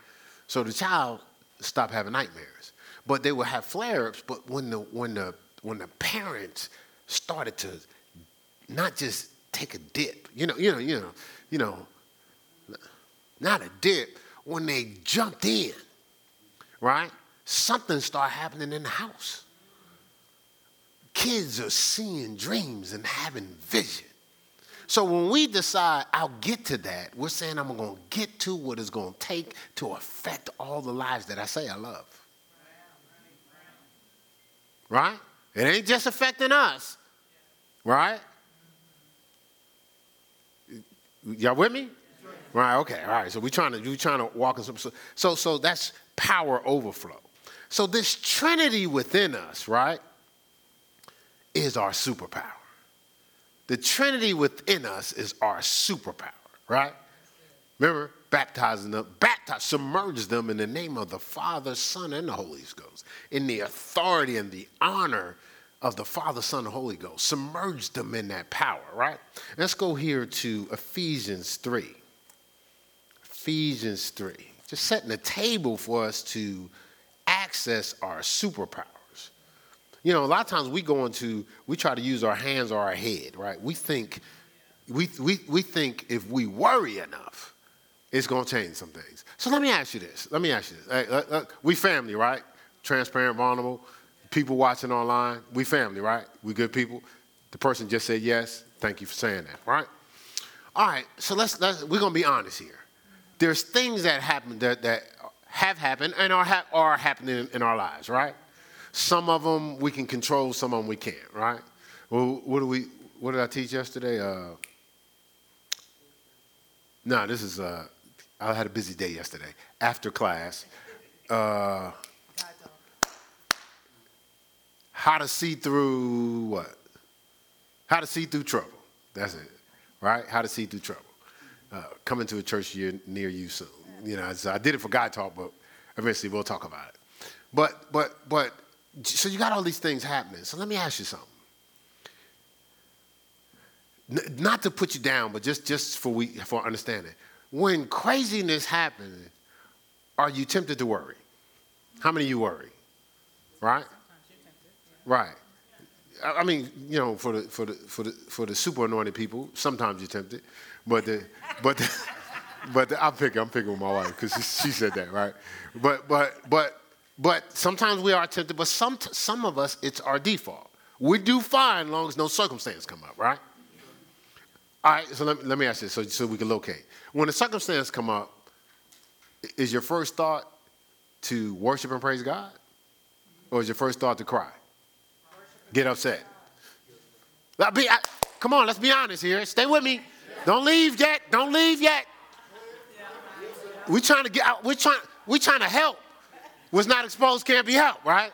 So the child stopped having nightmares, but they would have flare-ups. But when the when the when the parents started to not just take a dip, you know, you know, you know, you know, not a dip. When they jumped in, right? Something started happening in the house. Kids are seeing dreams and having vision. So when we decide, I'll get to that, we're saying I'm going to get to what it's going to take to affect all the lives that I say I love. Right? It ain't just affecting us, right? Y'all with me? Right. Okay. All right. So we're trying to we trying to walk in some. so So so that's power overflow. So this Trinity within us, right, is our superpower. The Trinity within us is our superpower, right? Remember, baptizing them, baptize, submerge them in the name of the Father, Son, and the Holy Ghost, in the authority and the honor of the Father, Son, and Holy Ghost. Submerge them in that power, right? Let's go here to Ephesians 3. Ephesians 3. Just setting the table for us to access our superpowers. You know, a lot of times we go into, we try to use our hands or our head, right? We think, we, we, we think if we worry enough, it's going to change some things. So let me ask you this. Let me ask you this. Hey, uh, uh, we family, right? Transparent, vulnerable people watching online, we family, right? We good people. The person just said yes. Thank you for saying that, right? All right, so let's, let's we're gonna be honest here. There's things that happen that, that have happened and are, ha- are happening in our lives, right? Some of them we can control, some of them we can't, right? Well, what do we? What did I teach yesterday? Uh, no, this is. Uh, I had a busy day yesterday. After class, uh, how to see through what? How to see through trouble. That's it, right? How to see through trouble. Uh, coming to a church near you soon. You know, I did it for God Talk, but eventually we'll talk about it. But, but, but, so you got all these things happening. So let me ask you something. N- not to put you down, but just, just for we for understanding. When craziness happens, are you tempted to worry? How many of you worry? Right? Right. I mean, you know, for the for the for the for the super anointed people, sometimes you're tempted, but the but the, but the, I'm picking I'm picking with my wife because she, she, said that right. But but but but sometimes we are tempted, but some some of us it's our default. We do fine as long as no circumstance come up, right? All right. So let, let me ask you so so we can locate when a circumstance come up. Is your first thought to worship and praise God, or is your first thought to cry? get upset. Be, I, come on, let's be honest here. Stay with me. Don't leave yet. Don't leave yet. We're trying to get out. We're trying, we're trying to help. What's not exposed can't be helped, right?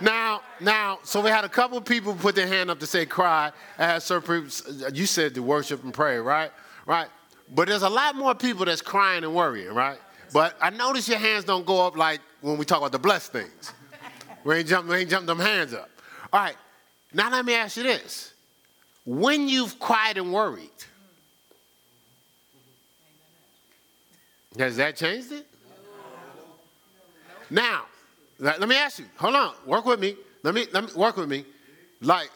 Now, now, so we had a couple of people put their hand up to say cry. As certain you said to worship and pray, right? Right. But there's a lot more people that's crying and worrying, right? But I notice your hands don't go up like when we talk about the blessed things. We ain't jump, we ain't jump them hands up. All right. Now let me ask you this: When you've cried and worried, has that changed it? Now, let me ask you. Hold on. Work with me. Let me let me work with me. Like,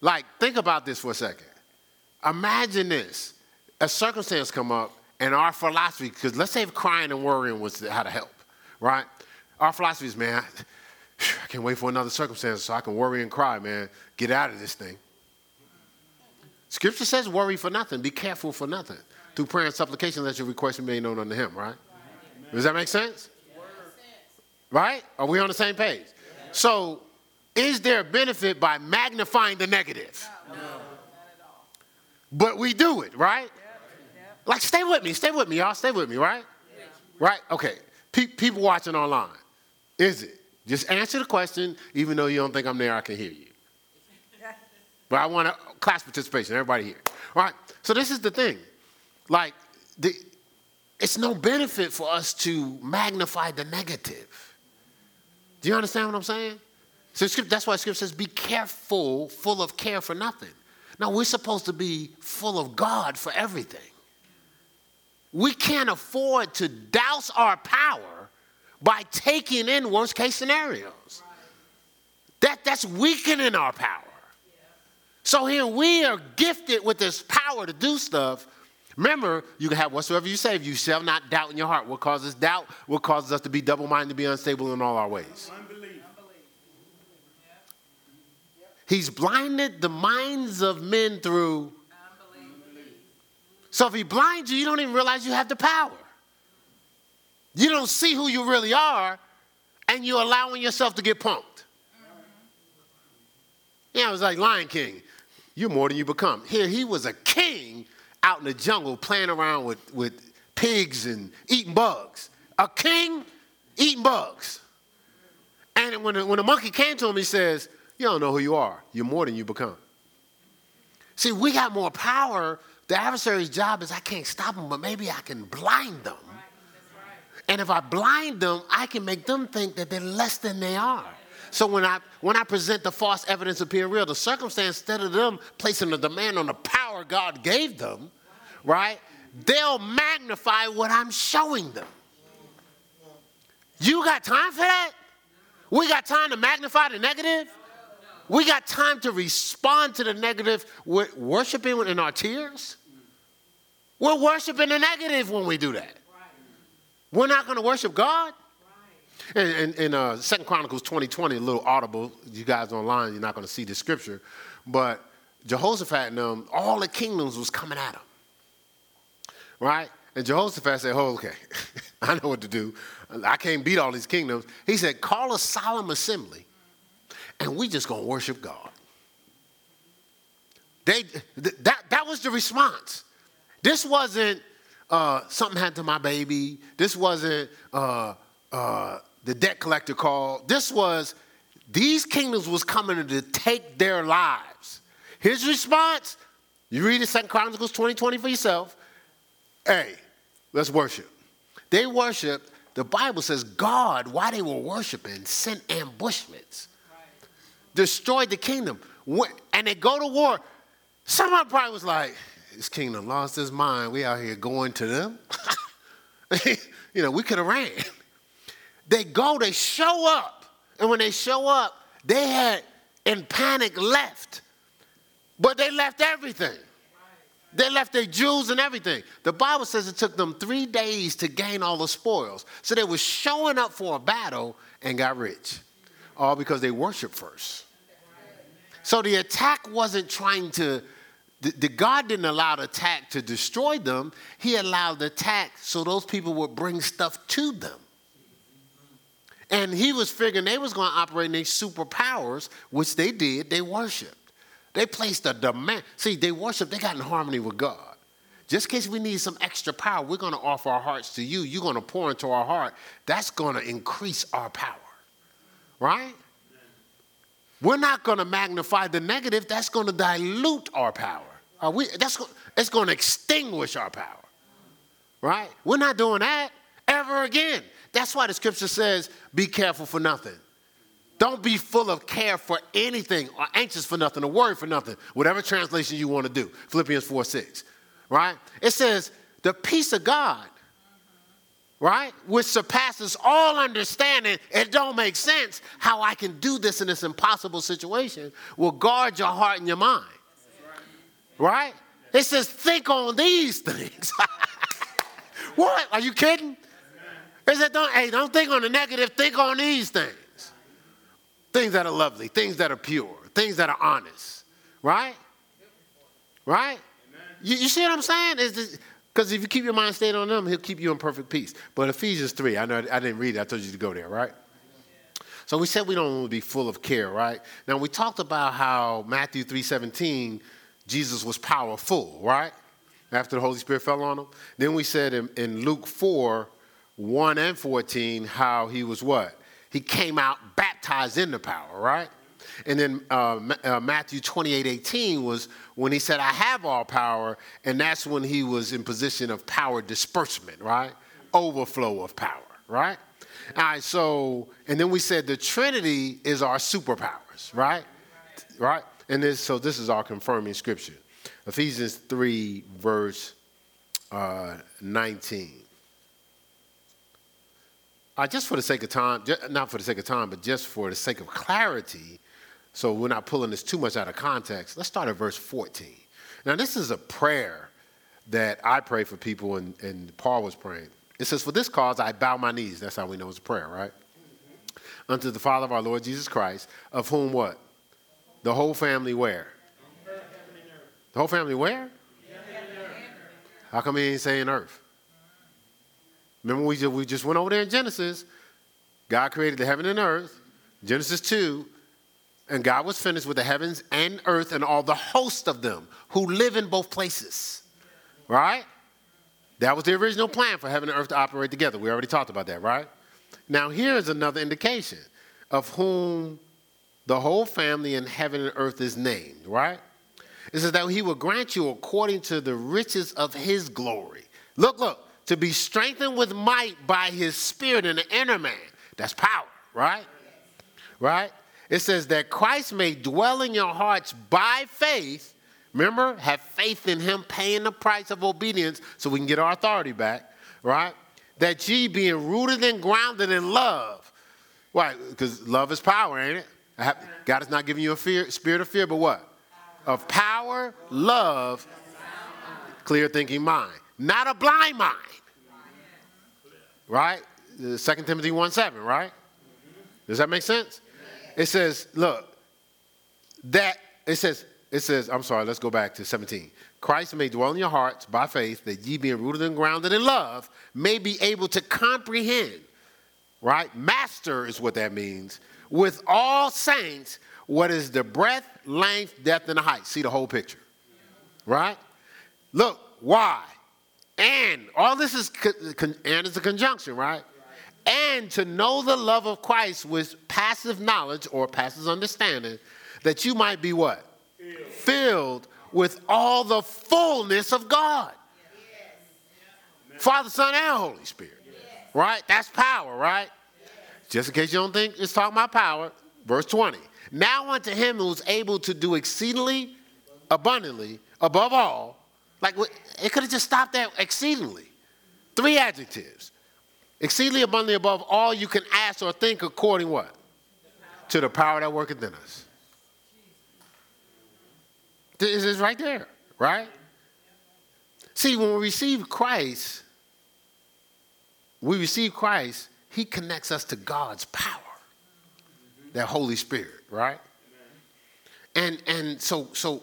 like, think about this for a second. Imagine this. A circumstance come up and our philosophy, because let's say crying and worrying was how to help, right? Our philosophy is, man, I can't wait for another circumstance so I can worry and cry, man. Get out of this thing. Scripture says, worry for nothing. Be careful for nothing. Through prayer and supplication, let your request be made known unto him, right? Does that make sense? Right? Are we on the same page? So, is there a benefit by magnifying the negative? No. But we do it, right? Like, stay with me, stay with me, y'all, stay with me, right? Right? Okay. Pe- people watching online, is it? Just answer the question, even though you don't think I'm there, I can hear you. But I want a class participation, everybody here. All right, so this is the thing. Like, the, it's no benefit for us to magnify the negative. Do you understand what I'm saying? So that's why Scripture says, be careful, full of care for nothing. Now, we're supposed to be full of God for everything. We can't afford to douse our power by taking in worst case scenarios. That, that's weakening our power. So here we are gifted with this power to do stuff. Remember, you can have whatsoever you say, if you shall not doubt in your heart. What causes doubt? What causes us to be double minded, to be unstable in all our ways? He's blinded the minds of men through. So if he blinds you, you don't even realize you have the power. You don't see who you really are, and you're allowing yourself to get punked. Yeah, it was like Lion King. You're more than you become. Here, he was a king out in the jungle playing around with, with pigs and eating bugs. A king eating bugs. And when the, when the monkey came to him, he says, You don't know who you are. You're more than you become. See, we got more power. The adversary's job is I can't stop them, but maybe I can blind them. And if I blind them, I can make them think that they're less than they are. So when I when I present the false evidence appear real, the circumstance, instead of them placing a demand on the power God gave them, right? They'll magnify what I'm showing them. You got time for that? We got time to magnify the negative? We got time to respond to the negative with worshiping in our tears? We're worshiping the negative when we do that. We're not going to worship God. In, in, uh, Second Chronicles 2020, a little audible. You guys online, you're not going to see the scripture, but Jehoshaphat and them, all the kingdoms was coming at him, right? And Jehoshaphat said, "Oh, okay, I know what to do. I can't beat all these kingdoms." He said, "Call a solemn assembly, and we just gonna worship God." They that that was the response. This wasn't uh, something happened to my baby. This wasn't uh, uh, the debt collector called. This was these kingdoms was coming to take their lives. His response, you read in Second Chronicles 20, 20 for yourself. Hey, let's worship. They worship, the Bible says God, while they were worshiping, sent ambushments, right. destroyed the kingdom. And they go to war. Somebody probably was like, this kingdom lost his mind. We out here going to them. you know, we could have ran. They go, they show up. And when they show up, they had in panic left. But they left everything. They left their jewels and everything. The Bible says it took them three days to gain all the spoils. So they were showing up for a battle and got rich. All because they worshiped first. So the attack wasn't trying to the, the, God didn't allow the attack to destroy them. He allowed the attack so those people would bring stuff to them. And he was figuring they was going to operate in their superpowers, which they did. They worshiped. They placed a demand. See, they worship, They got in harmony with God. Just in case we need some extra power, we're going to offer our hearts to you. You're going to pour into our heart. That's going to increase our power. Right? We're not going to magnify the negative. That's going to dilute our power. Are we, that's, it's going to extinguish our power. Right? We're not doing that ever again. That's why the scripture says, be careful for nothing. Don't be full of care for anything or anxious for nothing or worried for nothing, whatever translation you want to do. Philippians 4 6. Right? It says, the peace of God, right, which surpasses all understanding, it don't make sense how I can do this in this impossible situation, will guard your heart and your mind. Right? It says, think on these things. what? Are you kidding? It said, don't, hey, don't think on the negative, think on these things. Things that are lovely, things that are pure, things that are honest. Right? Right? You, you, see what I'm saying? Because if you keep your mind stayed on them, he'll keep you in perfect peace. But Ephesians 3, I know I didn't read it, I told you to go there, right? So we said we don't want to be full of care, right? Now we talked about how Matthew 3:17, Jesus was powerful, right? After the Holy Spirit fell on him. Then we said in, in Luke 4, 1 and 14, how he was what? He came out baptized in the power, right? And then uh, uh, Matthew 28 18 was when he said, I have all power. And that's when he was in position of power disbursement, right? Overflow of power, right? All right, so, and then we said the Trinity is our superpowers, right? Right? And this, so this is our confirming scripture. Ephesians 3, verse uh, 19. Uh, just for the sake of time, not for the sake of time, but just for the sake of clarity, so we're not pulling this too much out of context, let's start at verse 14. Now, this is a prayer that I pray for people, and, and Paul was praying. It says, For this cause I bow my knees. That's how we know it's a prayer, right? Mm-hmm. Unto the Father of our Lord Jesus Christ, of whom what? The whole family where? The whole family where? How come he ain't saying earth? Remember, we just, we just went over there in Genesis. God created the heaven and earth, Genesis 2, and God was finished with the heavens and earth and all the host of them who live in both places. Right? That was the original plan for heaven and earth to operate together. We already talked about that, right? Now, here's another indication of whom the whole family in heaven and earth is named, right? It says that he will grant you according to the riches of his glory. Look, look to be strengthened with might by his spirit in the inner man. That's power, right? Right? It says that Christ may dwell in your hearts by faith. Remember, have faith in him paying the price of obedience so we can get our authority back, right? That ye being rooted and grounded in love. Why? Because love is power, ain't it? God is not giving you a fear, spirit of fear, but what? Of power, love, clear thinking mind. Not a blind mind right? 2 Timothy 1 7, right? Does that make sense? It says, look, that, it says, it says, I'm sorry, let's go back to 17. Christ may dwell in your hearts by faith, that ye being rooted and grounded in love, may be able to comprehend, right? Master is what that means, with all saints, what is the breadth, length, depth, and the height. See the whole picture, right? Look, why? And all this is and it's a conjunction, right? And to know the love of Christ with passive knowledge or passive understanding, that you might be what? Filled, with all the fullness of God. Father, Son, and Holy Spirit. Right? That's power, right? Just in case you don't think it's talking about power, verse 20. Now unto him who is able to do exceedingly abundantly above all like, it could have just stopped there exceedingly. Three adjectives. Exceedingly abundantly above all you can ask or think according what? To the power that worketh in us. This is right there, right? See, when we receive Christ, we receive Christ, he connects us to God's power. That Holy Spirit, right? And and so so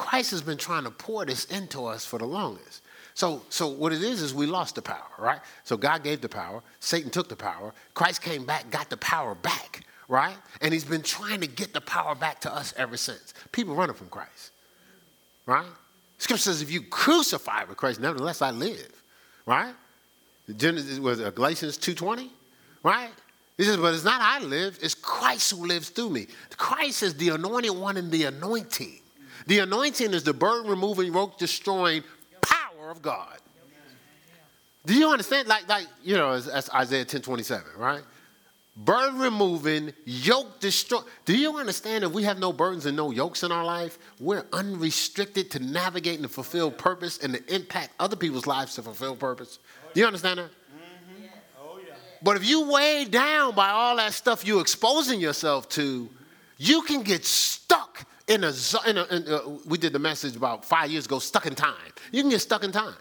Christ has been trying to pour this into us for the longest. So, so what it is is we lost the power, right? So God gave the power, Satan took the power, Christ came back, got the power back, right? And he's been trying to get the power back to us ever since. People running from Christ, right? Scripture says, if you crucify with Christ, nevertheless I live, right? Genesis was Galatians 2.20, right? He says, but it's not I live, it's Christ who lives through me. Christ is the anointed one in the anointing. The anointing is the burden removing, yoke destroying power of God. Do you understand? Like, like you know, that's Isaiah 10 27, right? Burden removing, yoke destroy. Do you understand if we have no burdens and no yokes in our life, we're unrestricted to navigate and to fulfill purpose and to impact other people's lives to fulfill purpose? Do you understand that? Oh yeah. But if you weigh down by all that stuff you're exposing yourself to, you can get stuck in a, in a, in a, we did the message about five years ago, stuck in time. You can get stuck in time.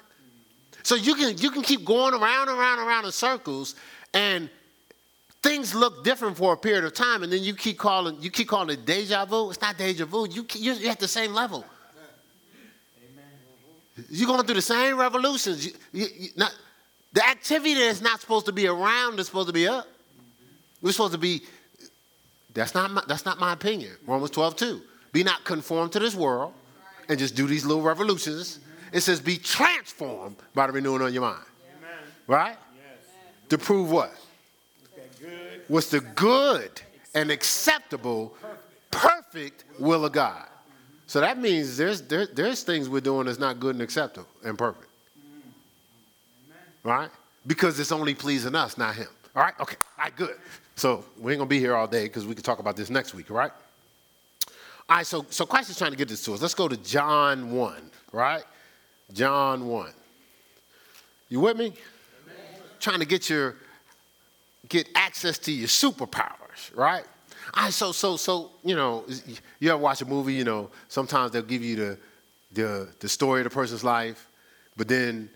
So you can, you can keep going around, around, around in circles, and things look different for a period of time, and then you keep calling, you keep calling it deja vu. It's not deja vu. You, you're at the same level. You're going through the same revolutions. You, you, you, not, the activity that's not supposed to be around is supposed to be up. We're supposed to be, that's not my, that's not my opinion. Romans 12, 2. Be not conformed to this world and just do these little revolutions. It says be transformed by the renewing of your mind. Amen. Right? Yes. To prove what? What's the good and acceptable, perfect will of God. So that means there's, there, there's things we're doing that's not good and acceptable and perfect right? Because it's only pleasing us, not him. All right? Okay. All right, good. So we ain't gonna be here all day because we can talk about this next week, all right? All right, so, so Christ is trying to get this to us. Let's go to John 1, right? John 1. You with me? Amen. Trying to get your get access to your superpowers, right? Right, so so so you know, you ever watch a movie, you know, sometimes they'll give you the the the story of the person's life, but then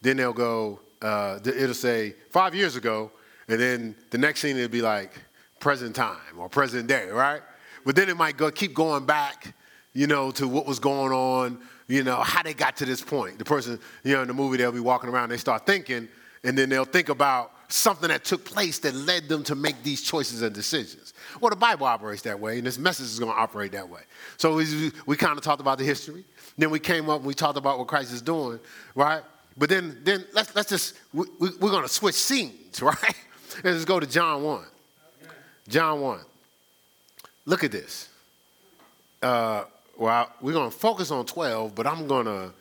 then they'll go, uh, it'll say five years ago, and then the next scene it'll be like present time or present day, right? But then it might go keep going back, you know, to what was going on, you know, how they got to this point. The person, you know, in the movie they'll be walking around, they start thinking, and then they'll think about something that took place that led them to make these choices and decisions. Well, the Bible operates that way, and this message is going to operate that way. So we, we kind of talked about the history. Then we came up and we talked about what Christ is doing, right? But then, then let's, let's just, we, we, we're going to switch scenes, right? Let's go to John 1. John 1. Look at this. Uh, well, we're going to focus on 12, but I'm going to,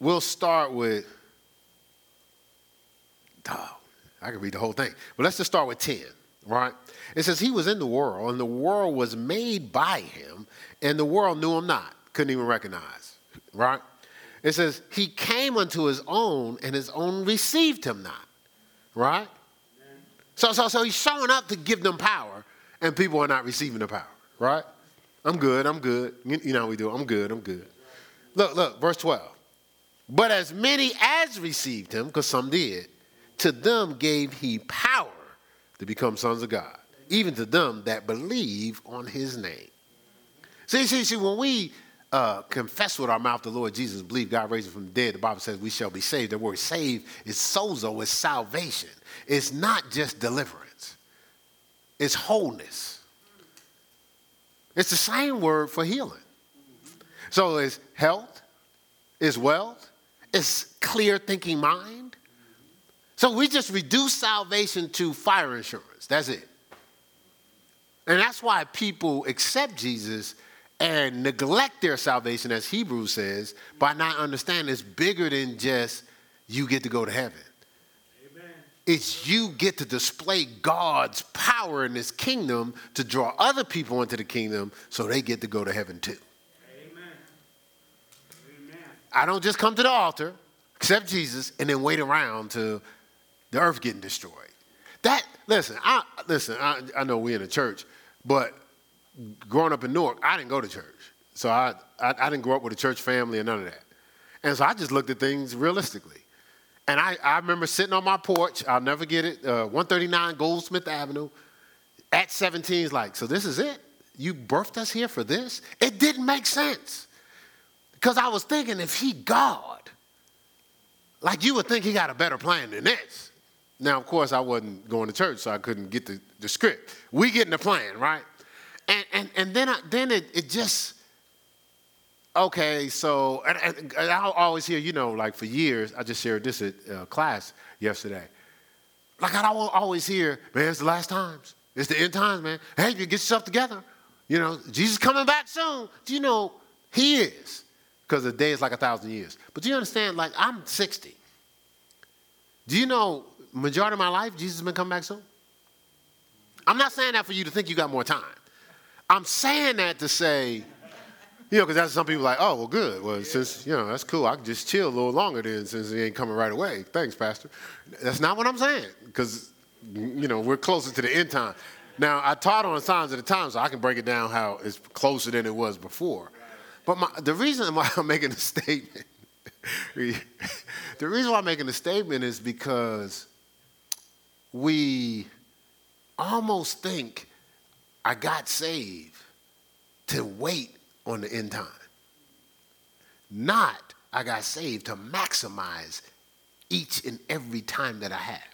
we'll start with, oh, I can read the whole thing. But let's just start with 10, right? It says, He was in the world, and the world was made by him, and the world knew him not, couldn't even recognize, right? It says, He came unto his own, and his own received him not. Right? So, so, so he's showing up to give them power, and people are not receiving the power. Right? I'm good, I'm good. You know how we do. I'm good, I'm good. Look, look, verse 12. But as many as received him, because some did, to them gave he power to become sons of God, even to them that believe on his name. See, see, see, when we uh, confess with our mouth the Lord Jesus, believe God raised him from the dead, the Bible says we shall be saved. The word saved is sozo, is salvation. It's not just deliverance, it's wholeness. It's the same word for healing. So it's health, it's wealth, it's clear thinking mind. So we just reduce salvation to fire insurance. That's it. And that's why people accept Jesus and neglect their salvation, as Hebrews says, by not understanding it's bigger than just you get to go to heaven. It's you get to display God's power in this kingdom to draw other people into the kingdom so they get to go to heaven too. Amen. Amen. I don't just come to the altar, accept Jesus, and then wait around to the earth getting destroyed. That listen, I listen, I, I know we're in a church, but growing up in Newark, I didn't go to church. So I, I, I, didn't grow up with a church family and none of that. And so I just looked at things realistically. And I, I remember sitting on my porch, I'll never get it, uh, 139 Goldsmith Avenue, at 17, is like, so this is it? You birthed us here for this? It didn't make sense. Because I was thinking, if he God, like you would think he got a better plan than this. Now, of course, I wasn't going to church, so I couldn't get the, the script. We getting the plan, right? And, and, and then, I, then it, it just, okay, so, and, and, and, I'll always hear, you know, like for years, I just shared this at uh, class yesterday. like I don't always hear, man, it's the last times. It's the end times, man. Hey, you get yourself together. You know, Jesus coming back soon. Do you know he is? Because a day is like a thousand years. But do you understand? Like I'm 60. Do you know majority of my life Jesus has been coming back soon? I'm not saying that for you to think you got more time. I'm saying that to say, you know, because that's some people like, oh, well, good. Well, since, you know, that's cool. I can just chill a little longer then since he ain't coming right away. Thanks, Pastor. That's not what I'm saying because, you know, we're closer to the end time. Now, I taught on signs of the time, so I can break it down how it's closer than it was before. But my, the reason why I'm making a statement, the reason why I'm making a statement is because we almost think I got saved to wait on the end time. Not I got saved to maximize each and every time that I have.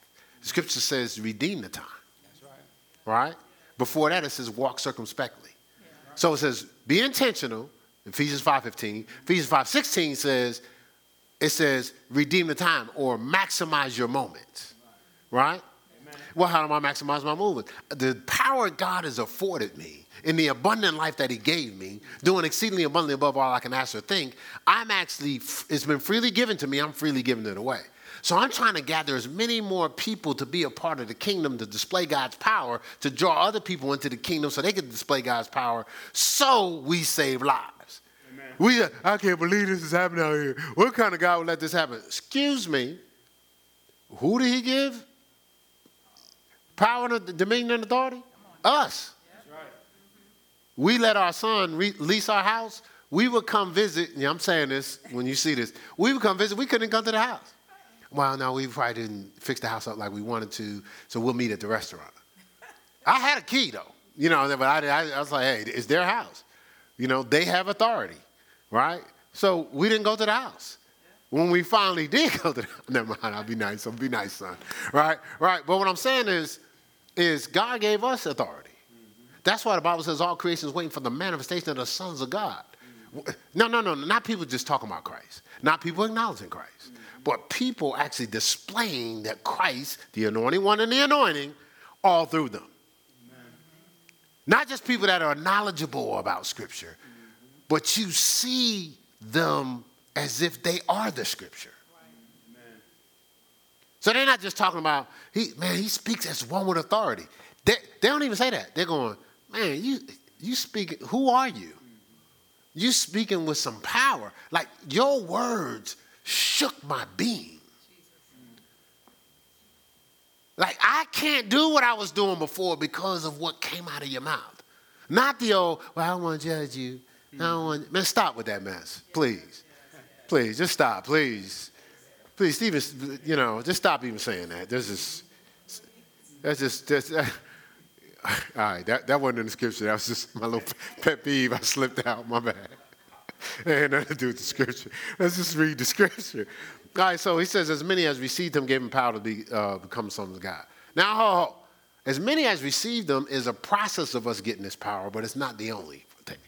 The scripture says redeem the time. That's right. Right? Before that it says walk circumspectly. Yeah. So it says be intentional, Ephesians 5:15. Ephesians 5:16 says it says redeem the time or maximize your moments. Right? Well, how do I maximize my movement? The power God has afforded me in the abundant life that He gave me, doing exceedingly abundantly above all I can ask or think, I'm actually, it's been freely given to me, I'm freely giving it away. So I'm trying to gather as many more people to be a part of the kingdom, to display God's power, to draw other people into the kingdom so they can display God's power, so we save lives. Amen. We, I can't believe this is happening out here. What kind of God would let this happen? Excuse me. Who did he give? Power, and dominion, and authority? Us. We let our son re- lease our house. We would come visit. Yeah, I'm saying this when you see this. We would come visit. We couldn't come to the house. Well, no, we probably didn't fix the house up like we wanted to, so we'll meet at the restaurant. I had a key though, you know, but I, I, I was like, hey, it's their house. You know, they have authority, right? So we didn't go to the house. When we finally did go to the house, never mind, I'll be nice. I'll be nice, son. Right? Right. But what I'm saying is, is God gave us authority. That's why the Bible says all creation is waiting for the manifestation of the sons of God. No, no, no, not people just talking about Christ, not people acknowledging Christ, but people actually displaying that Christ, the anointing one and the anointing, all through them. Not just people that are knowledgeable about Scripture, but you see them as if they are the Scripture. So they're not just talking about, he, man, he speaks as one with authority. They, they don't even say that. They're going, man, you you speaking, who are you? You speaking with some power. Like your words shook my being. Like I can't do what I was doing before because of what came out of your mouth. Not the old, well, I don't want to judge you. I don't want man, stop with that mess. Please. Please, just stop, please. Please, Stephen, you know, just stop even saying that. This is that's just that's, all right, that, that wasn't in the scripture. That was just my little pet peeve. I slipped out. My bad. It had nothing to do with the scripture. Let's just read the scripture. All right, so he says, as many as received him gave him power to be, uh, become sons of God. Now, as many as received them is a process of us getting this power, but it's not the only thing.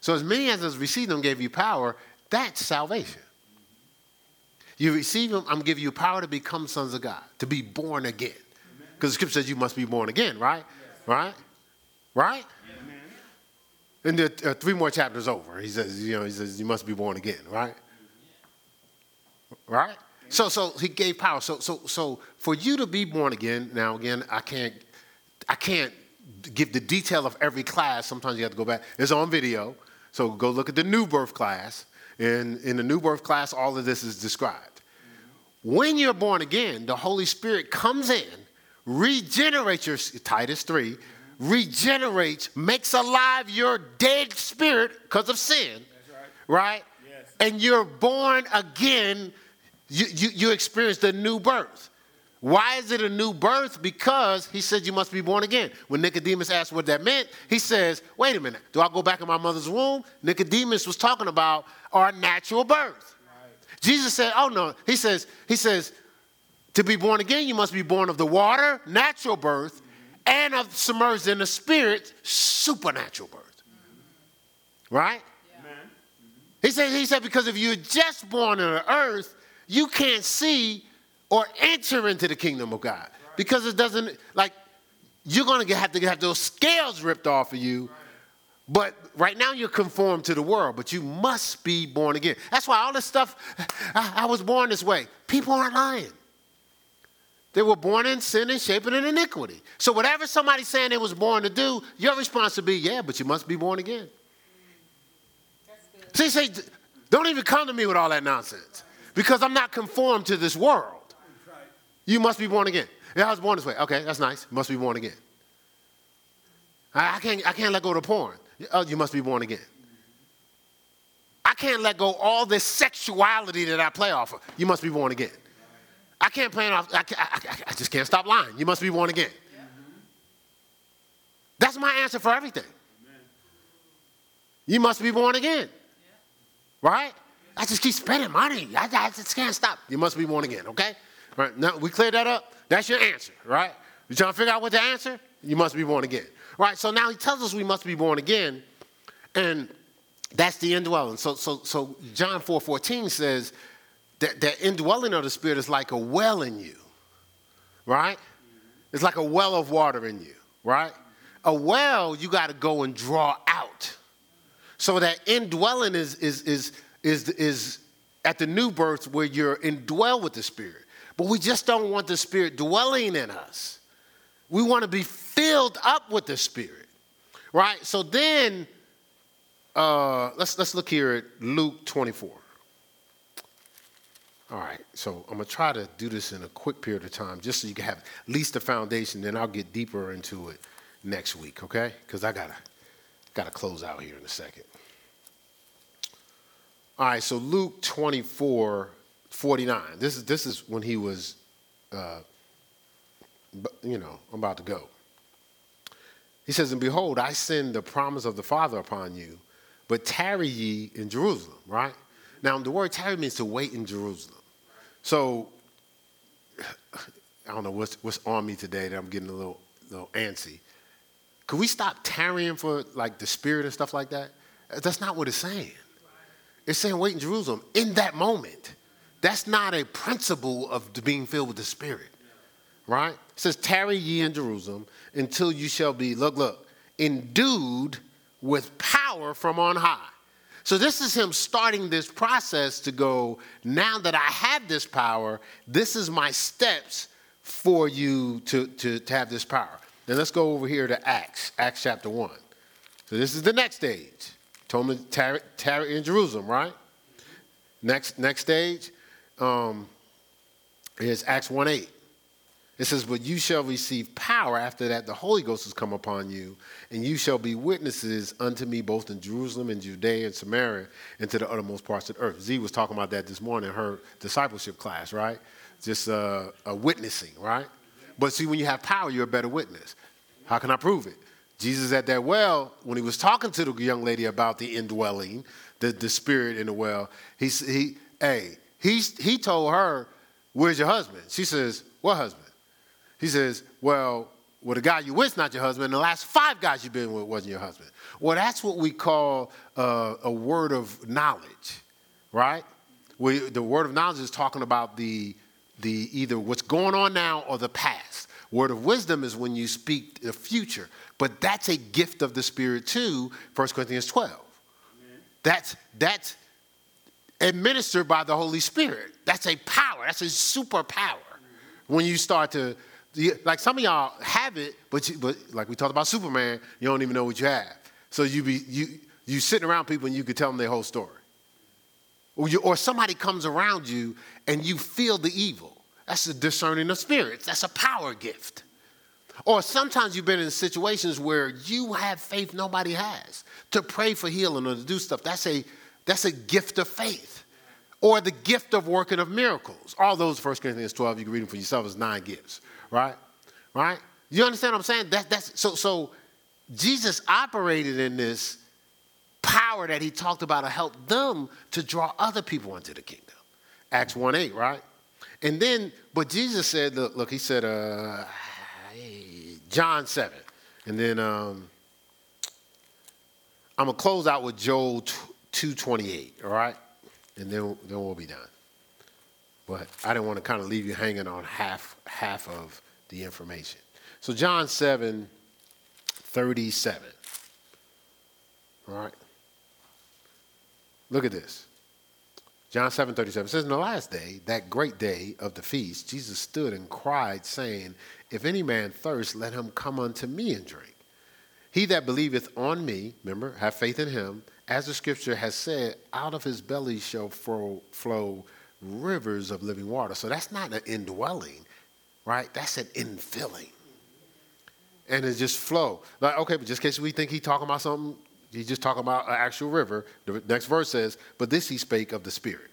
So, as many as has received them gave you power, that's salvation. You receive them, I'm giving you power to become sons of God, to be born again. Because the scripture says you must be born again, right? Right? Right? And there are uh, three more chapters over. He says, you know, he says you must be born again, right? Right? So so he gave power. So so so for you to be born again, now again, I can't I can't give the detail of every class. Sometimes you have to go back. It's on video. So go look at the new birth class. And in the new birth class, all of this is described. When you're born again, the Holy Spirit comes in regenerates your, Titus 3, regenerates, makes alive your dead spirit because of sin, right? right? Yes. And you're born again, you, you, you experience the new birth. Why is it a new birth? Because he said you must be born again. When Nicodemus asked what that meant, he says, wait a minute, do I go back in my mother's womb? Nicodemus was talking about our natural birth. Right. Jesus said, oh no, he says, he says, to be born again, you must be born of the water, natural birth, and of submerged in the spirit, supernatural birth. Right? Yeah. He said, he said, because if you're just born on the earth, you can't see or enter into the kingdom of God. Because it doesn't, like, you're going to have to have those scales ripped off of you. But right now you're conformed to the world, but you must be born again. That's why all this stuff, I, I was born this way. People aren't lying. They were born in sin and shaping in iniquity. So whatever somebody's saying they was born to do, your response would be, yeah, but you must be born again. See, say, don't even come to me with all that nonsense because I'm not conformed to this world. You must be born again. Yeah, I was born this way. Okay, that's nice. Must be born again. I, I can't, I can't let go of the porn. Oh, you must be born again. I can't let go all this sexuality that I play off of. You must be born again. I can't plan off. I, I, I just can't stop lying. You must be born again. That's my answer for everything. You must be born again. Right? I just keep spending money. I, I just can't stop. You must be born again, okay? Right? Now, we cleared that up. That's your answer, right? You trying to figure out what the answer? You must be born again. Right? So now he tells us we must be born again, and that's the indwelling. So, so, so John 4 14 says that the indwelling of the Spirit is like a well in you, right? It's like a well of water in you, right? A well you got to go and draw out. So that indwelling is, is, is, is, is at the new birth where you're indwelled with the Spirit. But we just don't want the Spirit dwelling in us. We want to be filled up with the Spirit, right? So then, uh, let's, let's look here at Luke 24. All right, so I'm gonna try to do this in a quick period of time, just so you can have at least the foundation. Then I'll get deeper into it next week, okay? Because I gotta gotta close out here in a second. All right, so Luke 24, 49. This is this is when he was, uh, you know, I'm about to go. He says, And behold, I send the promise of the Father upon you, but tarry ye in Jerusalem, right? Now, the word tarry means to wait in Jerusalem. So, I don't know what's, what's on me today that I'm getting a little, little antsy. Could we stop tarrying for like the spirit and stuff like that? That's not what it's saying. It's saying wait in Jerusalem in that moment. That's not a principle of being filled with the spirit right? It says, Tarry ye in Jerusalem until you shall be, look, look, endued with power from on high. So this is him starting this process to go, now that I have this power, this is my steps for you to, to, to have this power. Then let's go over here to Acts, Acts chapter 1. So this is the next stage. Told me tarry, tarry in Jerusalem, right? Next, next stage um, is Acts 1 8. It says, But you shall receive power after that the Holy Ghost has come upon you, and you shall be witnesses unto me both in Jerusalem and Judea and Samaria and to the uttermost parts of the earth. Z was talking about that this morning in her discipleship class, right? Just uh, a witnessing, right? But see, when you have power, you're a better witness. How can I prove it? Jesus at that well, when he was talking to the young lady about the indwelling, the, the spirit in the well, he, he, hey, he, he told her, Where's your husband? She says, What husband? He says, Well, well, the guy you with not your husband. The last five guys you've been with wasn't your husband. Well, that's what we call uh, a word of knowledge, right? We, the word of knowledge is talking about the, the either what's going on now or the past. Word of wisdom is when you speak the future, but that's a gift of the Spirit too. 1 Corinthians 12. Amen. That's that's administered by the Holy Spirit. That's a power. That's a superpower. When you start to like some of y'all have it, but you, but like we talked about Superman, you don't even know what you have. So you be you you sitting around people and you could tell them their whole story. Or, you, or somebody comes around you and you feel the evil. That's a discerning of spirits. That's a power gift. Or sometimes you've been in situations where you have faith nobody has to pray for healing or to do stuff. That's a that's a gift of faith. Or the gift of working of miracles. All those 1 Corinthians 12, you can read them for yourself as nine gifts right? Right? You understand what I'm saying? That, that's so so Jesus operated in this power that he talked about to help them to draw other people into the kingdom. Acts 1 8, right? And then, but Jesus said, look, look he said, uh, John 7. And then um, I'm going to close out with Joel 2.28, all right? And then, then we'll be done. But I didn't want to kind of leave you hanging on half half of the information. So John 7, 37. All right. Look at this. John 7, 37 says, In the last day, that great day of the feast, Jesus stood and cried, saying, If any man thirst, let him come unto me and drink. He that believeth on me, remember, have faith in him, as the scripture has said, out of his belly shall flow, flow rivers of living water. So that's not an indwelling, right? That's an infilling. And it just flow. Like, okay, but just in case we think he's talking about something, he's just talking about an actual river. The next verse says, but this he spake of the Spirit.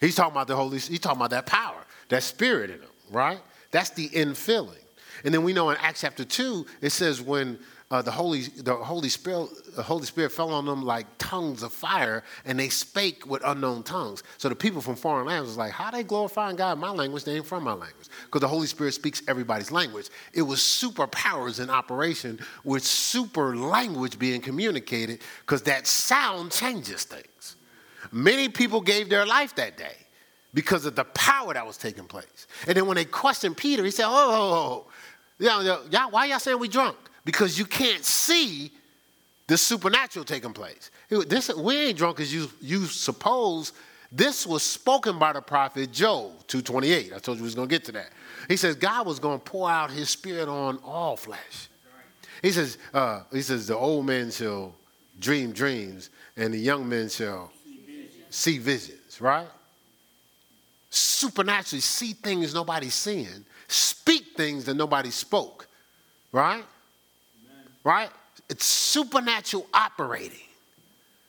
He's talking about the Holy, he's talking about that power, that spirit in him, right? That's the infilling. And then we know in Acts chapter 2, it says when uh, the Holy the Holy Spirit the Holy Spirit fell on them like tongues of fire, and they spake with unknown tongues. So the people from foreign lands was like, "How they glorifying God in my language? They ain't from my language." Because the Holy Spirit speaks everybody's language. It was superpowers in operation with super language being communicated, because that sound changes things. Many people gave their life that day because of the power that was taking place. And then when they questioned Peter, he said, "Oh, oh, oh, oh. y'all, why y'all saying we drunk?" Because you can't see the supernatural taking place. This, we ain't drunk as you, you suppose. This was spoken by the prophet Joel 228. I told you we was going to get to that. He says God was going to pour out his spirit on all flesh. He says, uh, he says the old men shall dream dreams and the young men shall see visions, right? Supernaturally see things nobody's seeing, speak things that nobody spoke, right? Right? It's supernatural operating,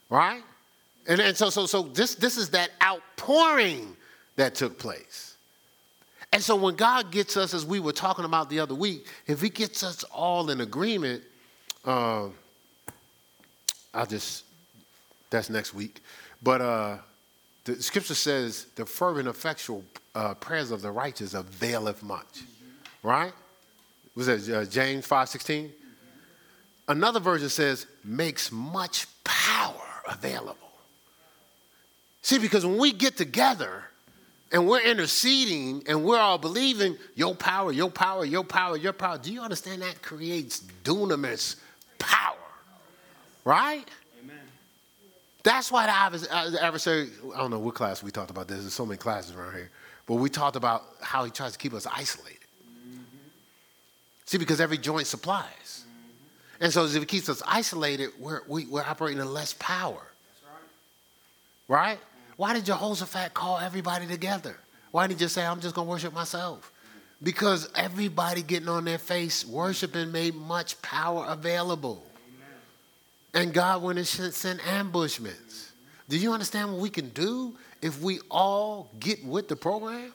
right? And, and so, so, so this, this is that outpouring that took place. And so when God gets us, as we were talking about the other week, if He gets us all in agreement, uh, I'll just, that's next week. But uh, the scripture says the fervent, effectual uh, prayers of the righteous availeth much, right? Was that uh, James 5 16? Another version says, makes much power available. See, because when we get together and we're interceding and we're all believing your power, your power, your power, your power, do you understand that creates dunamis power? Right? Amen. That's why the adversary, I don't know what class we talked about this, there's so many classes around here, but we talked about how he tries to keep us isolated. Mm-hmm. See, because every joint supplies. And so if it keeps us isolated, we're, we, are we are operating in less power. Right. right? Why did Jehoshaphat call everybody together? Why didn't he just say, I'm just going to worship myself? Because everybody getting on their face worshiping made much power available. Amen. And God went and sent ambushments. Do you understand what we can do if we all get with the program? Amen.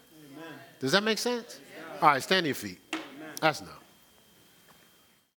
Does that make sense? All right, stand on your feet. Amen. That's enough.